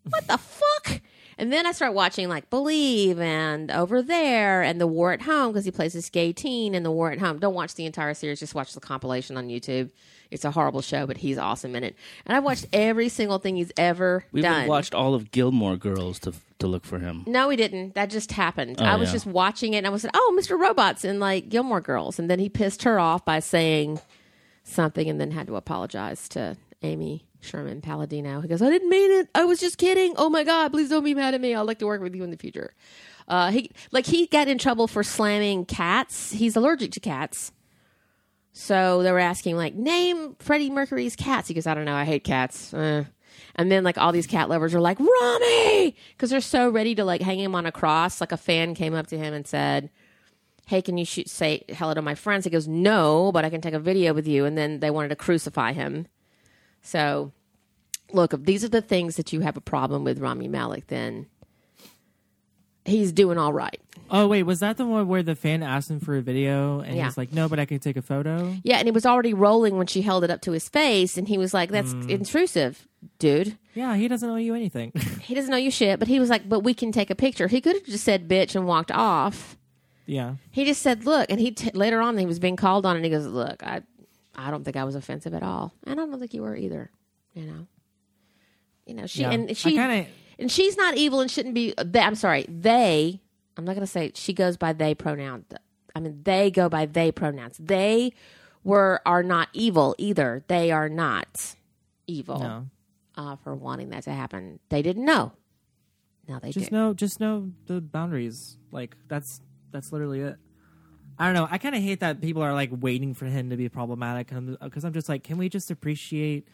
[SPEAKER 1] What the fuck? And then I start watching like Believe and Over There and The War at Home because he plays this gay teen in The War at Home. Don't watch the entire series, just watch the compilation on YouTube. It's a horrible show, but he's awesome in it. And I've watched every single thing he's ever
[SPEAKER 2] We
[SPEAKER 1] done.
[SPEAKER 2] even watched all of Gilmore Girls to to look for him.
[SPEAKER 1] No, we didn't. That just happened.
[SPEAKER 2] Oh,
[SPEAKER 1] I was
[SPEAKER 2] yeah.
[SPEAKER 1] just watching it and I was like, oh, Mr. Robots and like Gilmore Girls. And then he pissed her off by saying something and then had to apologize to Amy Sherman Palladino. He goes, I didn't mean it. I was just kidding. Oh my God, please don't be mad at me. I'd like to work with you in the future. Uh, he like he got in trouble for slamming cats. He's allergic to cats. So they were asking, like, name Freddie Mercury's cats. He goes, I don't know. I hate cats. Uh. And then, like, all these cat lovers are like, Rami! Because they're so ready to, like, hang him on a cross. Like, a fan came up to him and said, Hey, can you shoot, say hello to my friends? He goes, No, but I can take a video with you. And then they wanted to crucify him. So, look, if these are the things that you have a problem with Rami Malek, then he's doing all right.
[SPEAKER 3] Oh wait, was that the one where the fan asked him for a video and
[SPEAKER 1] Yeah.
[SPEAKER 3] he's like, "No, but I can take a photo."
[SPEAKER 1] Yeah, and he was already rolling when she held it up to his face, and he was like, "That's mm. intrusive, dude."
[SPEAKER 3] Yeah, he doesn't owe you anything.
[SPEAKER 1] He doesn't know you shit, but he was like, "But we can take a picture." He could have just said "bitch" and walked off.
[SPEAKER 3] yeah,
[SPEAKER 1] He just said, "Look," and he t- later on he was being called on, and he goes, "Look, I, I don't think I was offensive at all, and I don't think you were either." You know, you know she
[SPEAKER 3] yeah.
[SPEAKER 1] and she
[SPEAKER 3] kind of
[SPEAKER 1] and she's not evil and shouldn't be. They, I'm sorry, they. I'm not going to say she goes by they pronoun. I mean, they go by they pronouns. They were are not evil either. They are not evil
[SPEAKER 3] no.
[SPEAKER 1] uh, for wanting that to happen. They didn't know. Now they
[SPEAKER 3] just
[SPEAKER 1] do.
[SPEAKER 3] know just know the boundaries. Like that's that's literally it. I don't know. I kind of hate that people are like waiting for him to be problematic because I'm just like, can we just appreciate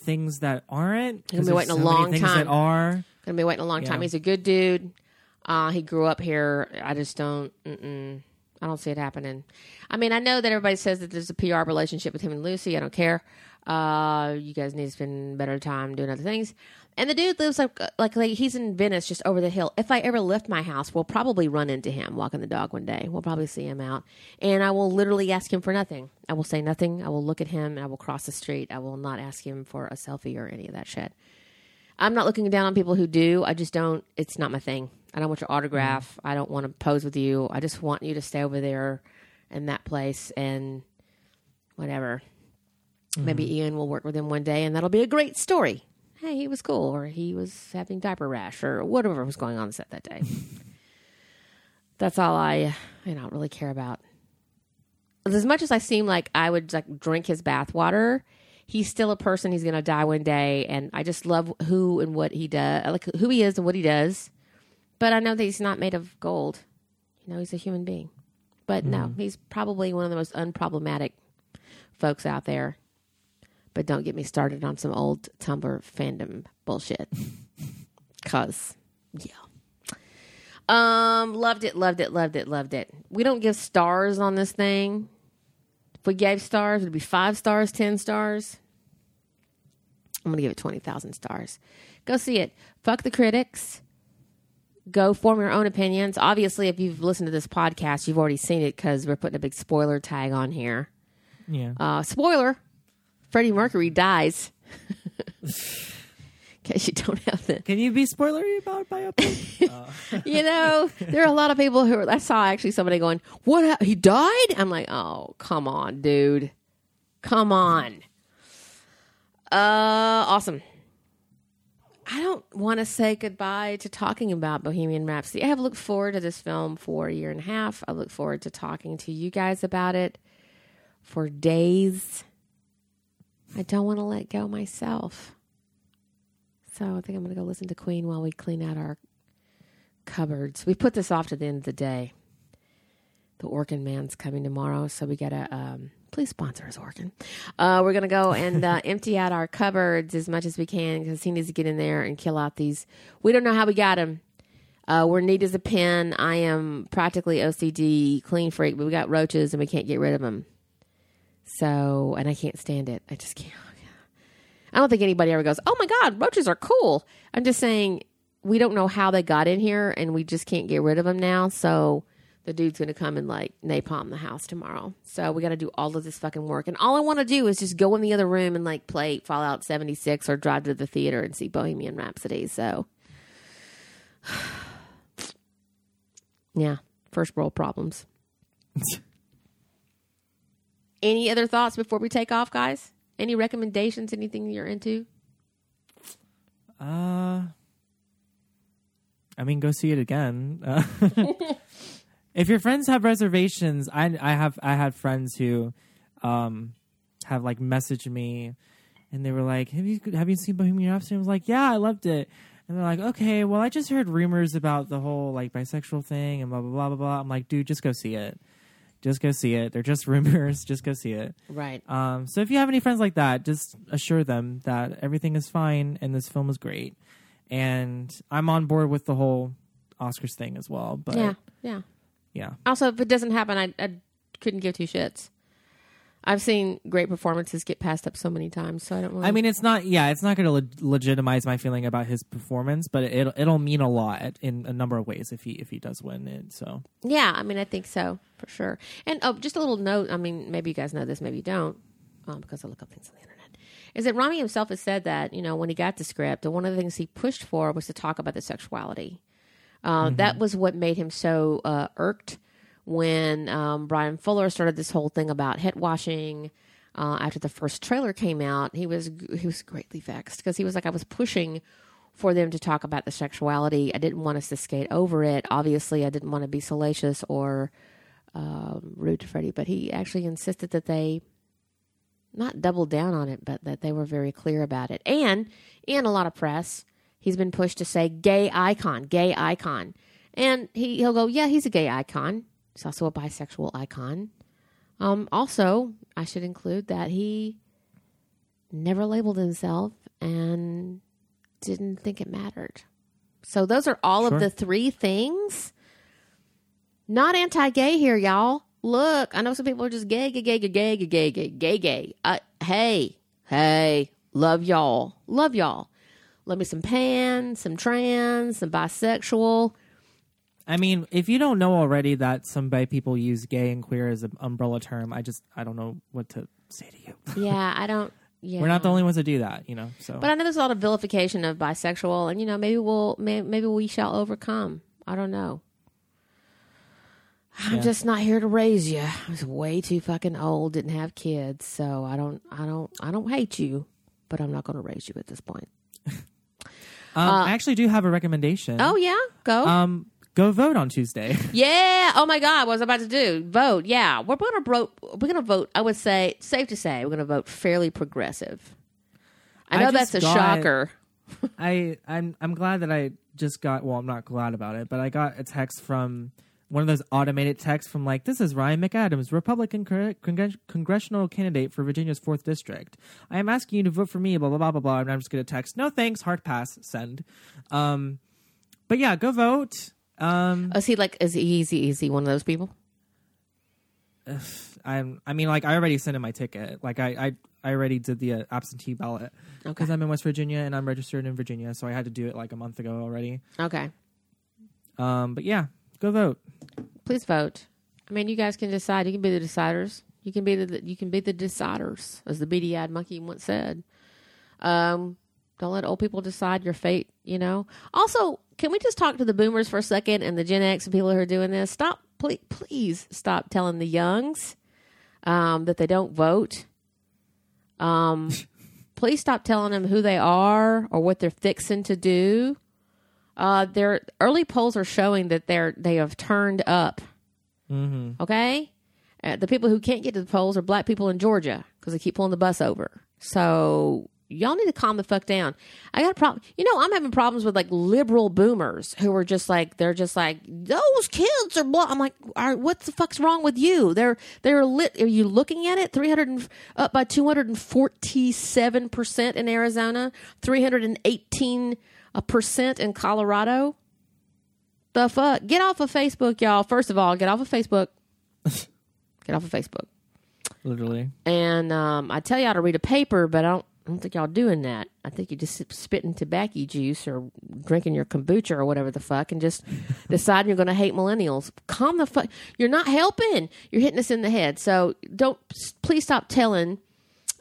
[SPEAKER 3] things that aren't?
[SPEAKER 1] Gonna be waiting a
[SPEAKER 3] so many
[SPEAKER 1] long
[SPEAKER 3] things
[SPEAKER 1] time.
[SPEAKER 3] that are.
[SPEAKER 1] Gonna be waiting a long time. He's a good dude. Uh, he grew up here. I just don't. Mm-mm, I don't see it happening. I mean, I know that everybody says that there's a PR relationship with him and Lucy. I don't care. Uh, you guys need to spend better time doing other things. And the dude lives like, like like he's in Venice, just over the hill. If I ever left my house, we'll probably run into him walking the dog one day. We'll probably see him out, and I will literally ask him for nothing. I will say nothing. I will look at him. and I will cross the street. I will not ask him for a selfie or any of that shit. I'm not looking down on people who do. I just don't. It's not my thing. I don't want your autograph. Mm. I don't want to pose with you. I just want you to stay over there in that place and whatever. Maybe mm. Ian will work with him one day, and that'll be a great story. Hey, he was cool, or he was having diaper rash, or whatever was going on the set that day. That's all I, I don't really care about. As much as I seem like I would like drink his bathwater, he's still a person. He's going to die one day, and I just love who and what he does, like who he is and what he does. But I know that he's not made of gold. You know, he's a human being. But no, he's probably one of the most unproblematic folks out there. But don't get me started on some old Tumblr fandom bullshit. Cause yeah. Um, loved it, loved it, loved it, loved it. We don't give stars on this thing. If we gave stars, it'd be five stars, ten stars. I'm gonna give it twenty thousand stars. Go see it. Fuck the critics. Go form your own opinions. Obviously, if you've listened to this podcast, you've already seen it because we're putting a big spoiler tag on here.
[SPEAKER 3] Yeah.
[SPEAKER 1] Uh, spoiler: Freddie Mercury dies. Case you don't have the,
[SPEAKER 3] Can you be spoilery about biopic?
[SPEAKER 1] you know, there are a lot of people who are, I saw actually somebody going, "What? He died?" I'm like, "Oh, come on, dude, come on." Uh, awesome. I don't want to say goodbye to talking about Bohemian Rhapsody. I have looked forward to this film for a year and a half. I look forward to talking to you guys about it for days. I don't want to let go myself. So I think I'm going to go listen to Queen while we clean out our cupboards. We put this off to the end of the day. The Orkin Man's coming tomorrow, so we got to um, please sponsor us, Orkin. Uh, we're gonna go and uh, empty out our cupboards as much as we can because he needs to get in there and kill out these. We don't know how we got him. Uh, we're neat as a pin. I am practically OCD clean freak, but we got roaches and we can't get rid of them. So, and I can't stand it. I just can't. I don't think anybody ever goes, "Oh my god, roaches are cool." I'm just saying we don't know how they got in here, and we just can't get rid of them now. So the dude's going to come and like napalm the house tomorrow. So we got to do all of this fucking work, and all I want to do is just go in the other room and like play Fallout 76 or drive to the theater and see Bohemian Rhapsody. So yeah, first world problems. Any other thoughts before we take off, guys? Any recommendations? Anything you're into?
[SPEAKER 3] Uh, I mean, go see it again. Uh, if your friends have reservations, I I have I had friends who um have like messaged me, and they were like, "Have you have you seen Bohemian Rhapsody?" I was like, "Yeah, I loved it." And they're like, "Okay, well, I just heard rumors about the whole like bisexual thing and blah blah blah blah blah." I'm like, "Dude, just go see it. Just go see it. They're just rumors. just go see it."
[SPEAKER 1] Right.
[SPEAKER 3] Um, so if you have any friends like that, just assure them that everything is fine and this film is great. And I'm on board with the whole Oscars thing as well. But
[SPEAKER 1] yeah.
[SPEAKER 3] yeah,
[SPEAKER 1] Yeah. Also, if it doesn't happen, I, I couldn't give two shits. I've seen great performances get passed up so many times, so I don't. Really,
[SPEAKER 3] I mean, it's not. Yeah, it's not going to le- legitimize my feeling about his performance, but it'll it'll mean a lot in a number of ways if he if he does win it. So
[SPEAKER 1] yeah, I mean, I think so for sure. And oh, just a little note. I mean, maybe you guys know this, maybe you don't, um, because I look up things on the internet. Is that Rami himself has said that you know when he got the script, one of the things he pushed for was to talk about the sexuality. Uh, That was what made him so uh, irked when um, Bryan Fuller started this whole thing about hit washing. Uh, after the first trailer came out, he was he was greatly vexed because he was like, I was pushing for them to talk about the sexuality. I didn't want us to skate over it. Obviously, I didn't want to be salacious or um, rude to Freddie, but he actually insisted that they not double down on it, but that they were very clear about it. And in a lot of press, he's been pushed to say gay icon, gay icon. And he, he'll go, yeah, he's a gay icon. He's also a bisexual icon. Um, also, I should include that he never labeled himself and didn't think it mattered. So those are all
[SPEAKER 3] Sure.
[SPEAKER 1] of the three things. Not anti-gay here, y'all. Look, I know some people are just gay, gay, gay, gay, gay, gay, gay, gay, gay, gay. Uh, hey, hey, love y'all, love y'all. Love me some pan, some trans, some bisexual.
[SPEAKER 3] I mean, if you don't know already that some bi people use gay and queer as an umbrella term, I just I don't know what to say to you.
[SPEAKER 1] Yeah, I don't. Yeah,
[SPEAKER 3] We're not the only ones that do that, you know. So
[SPEAKER 1] But I know there's a lot of vilification of bisexual, and you know maybe we'll may, maybe we shall overcome. I don't know. I'm
[SPEAKER 3] Yeah.
[SPEAKER 1] just not here to raise you. I was way too fucking old, didn't have kids, so I don't, I don't, I don't hate you, but I'm not going to raise you at this point.
[SPEAKER 3] um, I actually do have a recommendation.
[SPEAKER 1] Oh yeah, go.
[SPEAKER 3] um, go vote on Tuesday.
[SPEAKER 1] yeah. Oh my God, what was I about to do? Vote. Yeah, we're going to vote. We're going to vote. I would say, safe to say, we're going to vote fairly progressive. I
[SPEAKER 3] I
[SPEAKER 1] know
[SPEAKER 3] just
[SPEAKER 1] that's a
[SPEAKER 3] got-
[SPEAKER 1] shocker.
[SPEAKER 3] I I'm I'm glad that I just got. Well, I'm not glad about it, but I got a text from one of those automated texts from like, "This is Ryan McAdams, Republican congre- congressional candidate for Virginia's fourth district. I am asking you to vote for me." Blah blah blah blah blah. And I'm just gonna text, "No thanks, hard pass, send." Um, but yeah, go vote. Um,
[SPEAKER 1] Is he like? Is he? easy he one of those people?
[SPEAKER 3] I'm. I mean, like I already sent in my ticket. Like I I, I already did the uh, absentee ballot because
[SPEAKER 1] Okay.
[SPEAKER 3] I'm in West Virginia and I'm registered in Virginia, so I had to do it like a month ago already.
[SPEAKER 1] Okay.
[SPEAKER 3] Um, but yeah, go vote.
[SPEAKER 1] please vote. I mean, you guys can decide. You can be the deciders. You can be the you can be the deciders, as the beady-eyed monkey once said. Um, don't let old people decide your fate. You know. Also, can we just talk to the boomers for a second and the Gen X and people who are doing this? Stop, please, please stop telling the youngs um, that they don't vote. Um, please stop telling them who they are or what they're fixing to do. Uh, their early polls are showing that they're they have turned up.
[SPEAKER 3] Mm-hmm.
[SPEAKER 1] Okay, uh, the people who can't get to the polls are black people in Georgia because they keep pulling the bus over. So y'all need to calm the fuck down. I got a problem. You know, I'm having problems with like liberal boomers who are just like they're just like those kids are. Blah. I'm like, all right, what the fuck's wrong with you? They're they're lit. Are you looking at it? Three hundred up by two hundred and forty seven percent in Arizona. Three hundred and eighteen percent in Colorado. The fuck? Get off of Facebook, y'all. First of all, get off of Facebook. get off of Facebook.
[SPEAKER 3] Literally.
[SPEAKER 1] And um, I tell y'all to read a paper, but I don't. I don't think y'all doing that. I think you're just spitting tobacco juice or drinking your kombucha or whatever the fuck, and just deciding you're going to hate millennials. Calm the fuck. You're not helping. You're hitting us in the head. So don't. Please stop telling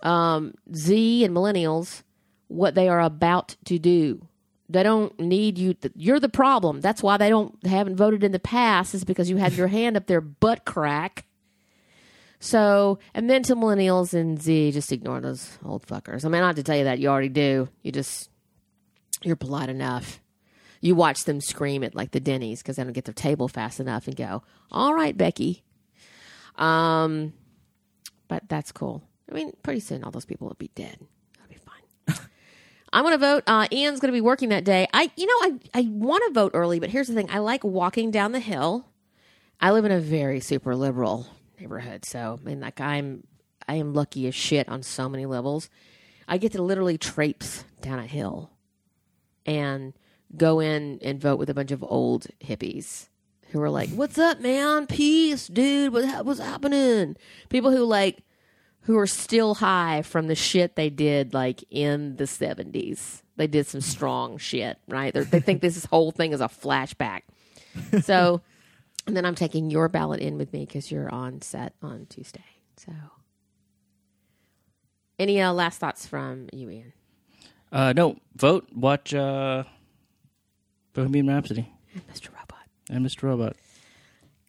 [SPEAKER 1] um, Z and millennials what they are about to do. They don't need you. You're the problem. That's why they don't they haven't voted in the past. Is because you had your hand up their butt crack. So, and then to millennials and Z, just ignore those old fuckers. I mean, I have to tell you that you already do. You just you're polite enough. You watch them scream at like the Denny's because they don't get their table fast enough and go, "All right, Becky." Um, but that's cool. I mean, pretty soon all those people will be dead. That'll be fine. I'm going to vote. Uh, Ian's going to be working that day. I, you know, I I want to vote early, but here's the thing: I like walking down the hill. I live in a very super liberal neighborhood, so I mean, like I'm I am lucky as shit on so many levels. I get to literally traipse down a hill and go in and vote with a bunch of old hippies who are like, "What's up, man? Peace, dude. What what's happening?" People who like who are still high from the shit they did like in the 70s. They did some strong shit, right? They're, they think this whole thing is a flashback. So, and then I'm taking your ballot in with me because you're on set on Tuesday. So, any uh, last thoughts from you, Ian?
[SPEAKER 2] Uh, no, vote, watch uh, Bohemian Rhapsody
[SPEAKER 1] And Mr. Robot.
[SPEAKER 2] and Mr. Robot.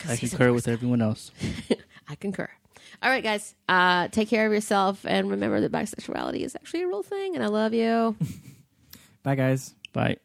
[SPEAKER 2] I concur
[SPEAKER 1] a
[SPEAKER 2] with everyone else.
[SPEAKER 1] I concur. All right, guys. Uh, take care of yourself and remember that bisexuality is actually a real thing. And I love you.
[SPEAKER 3] Bye, guys.
[SPEAKER 2] Bye.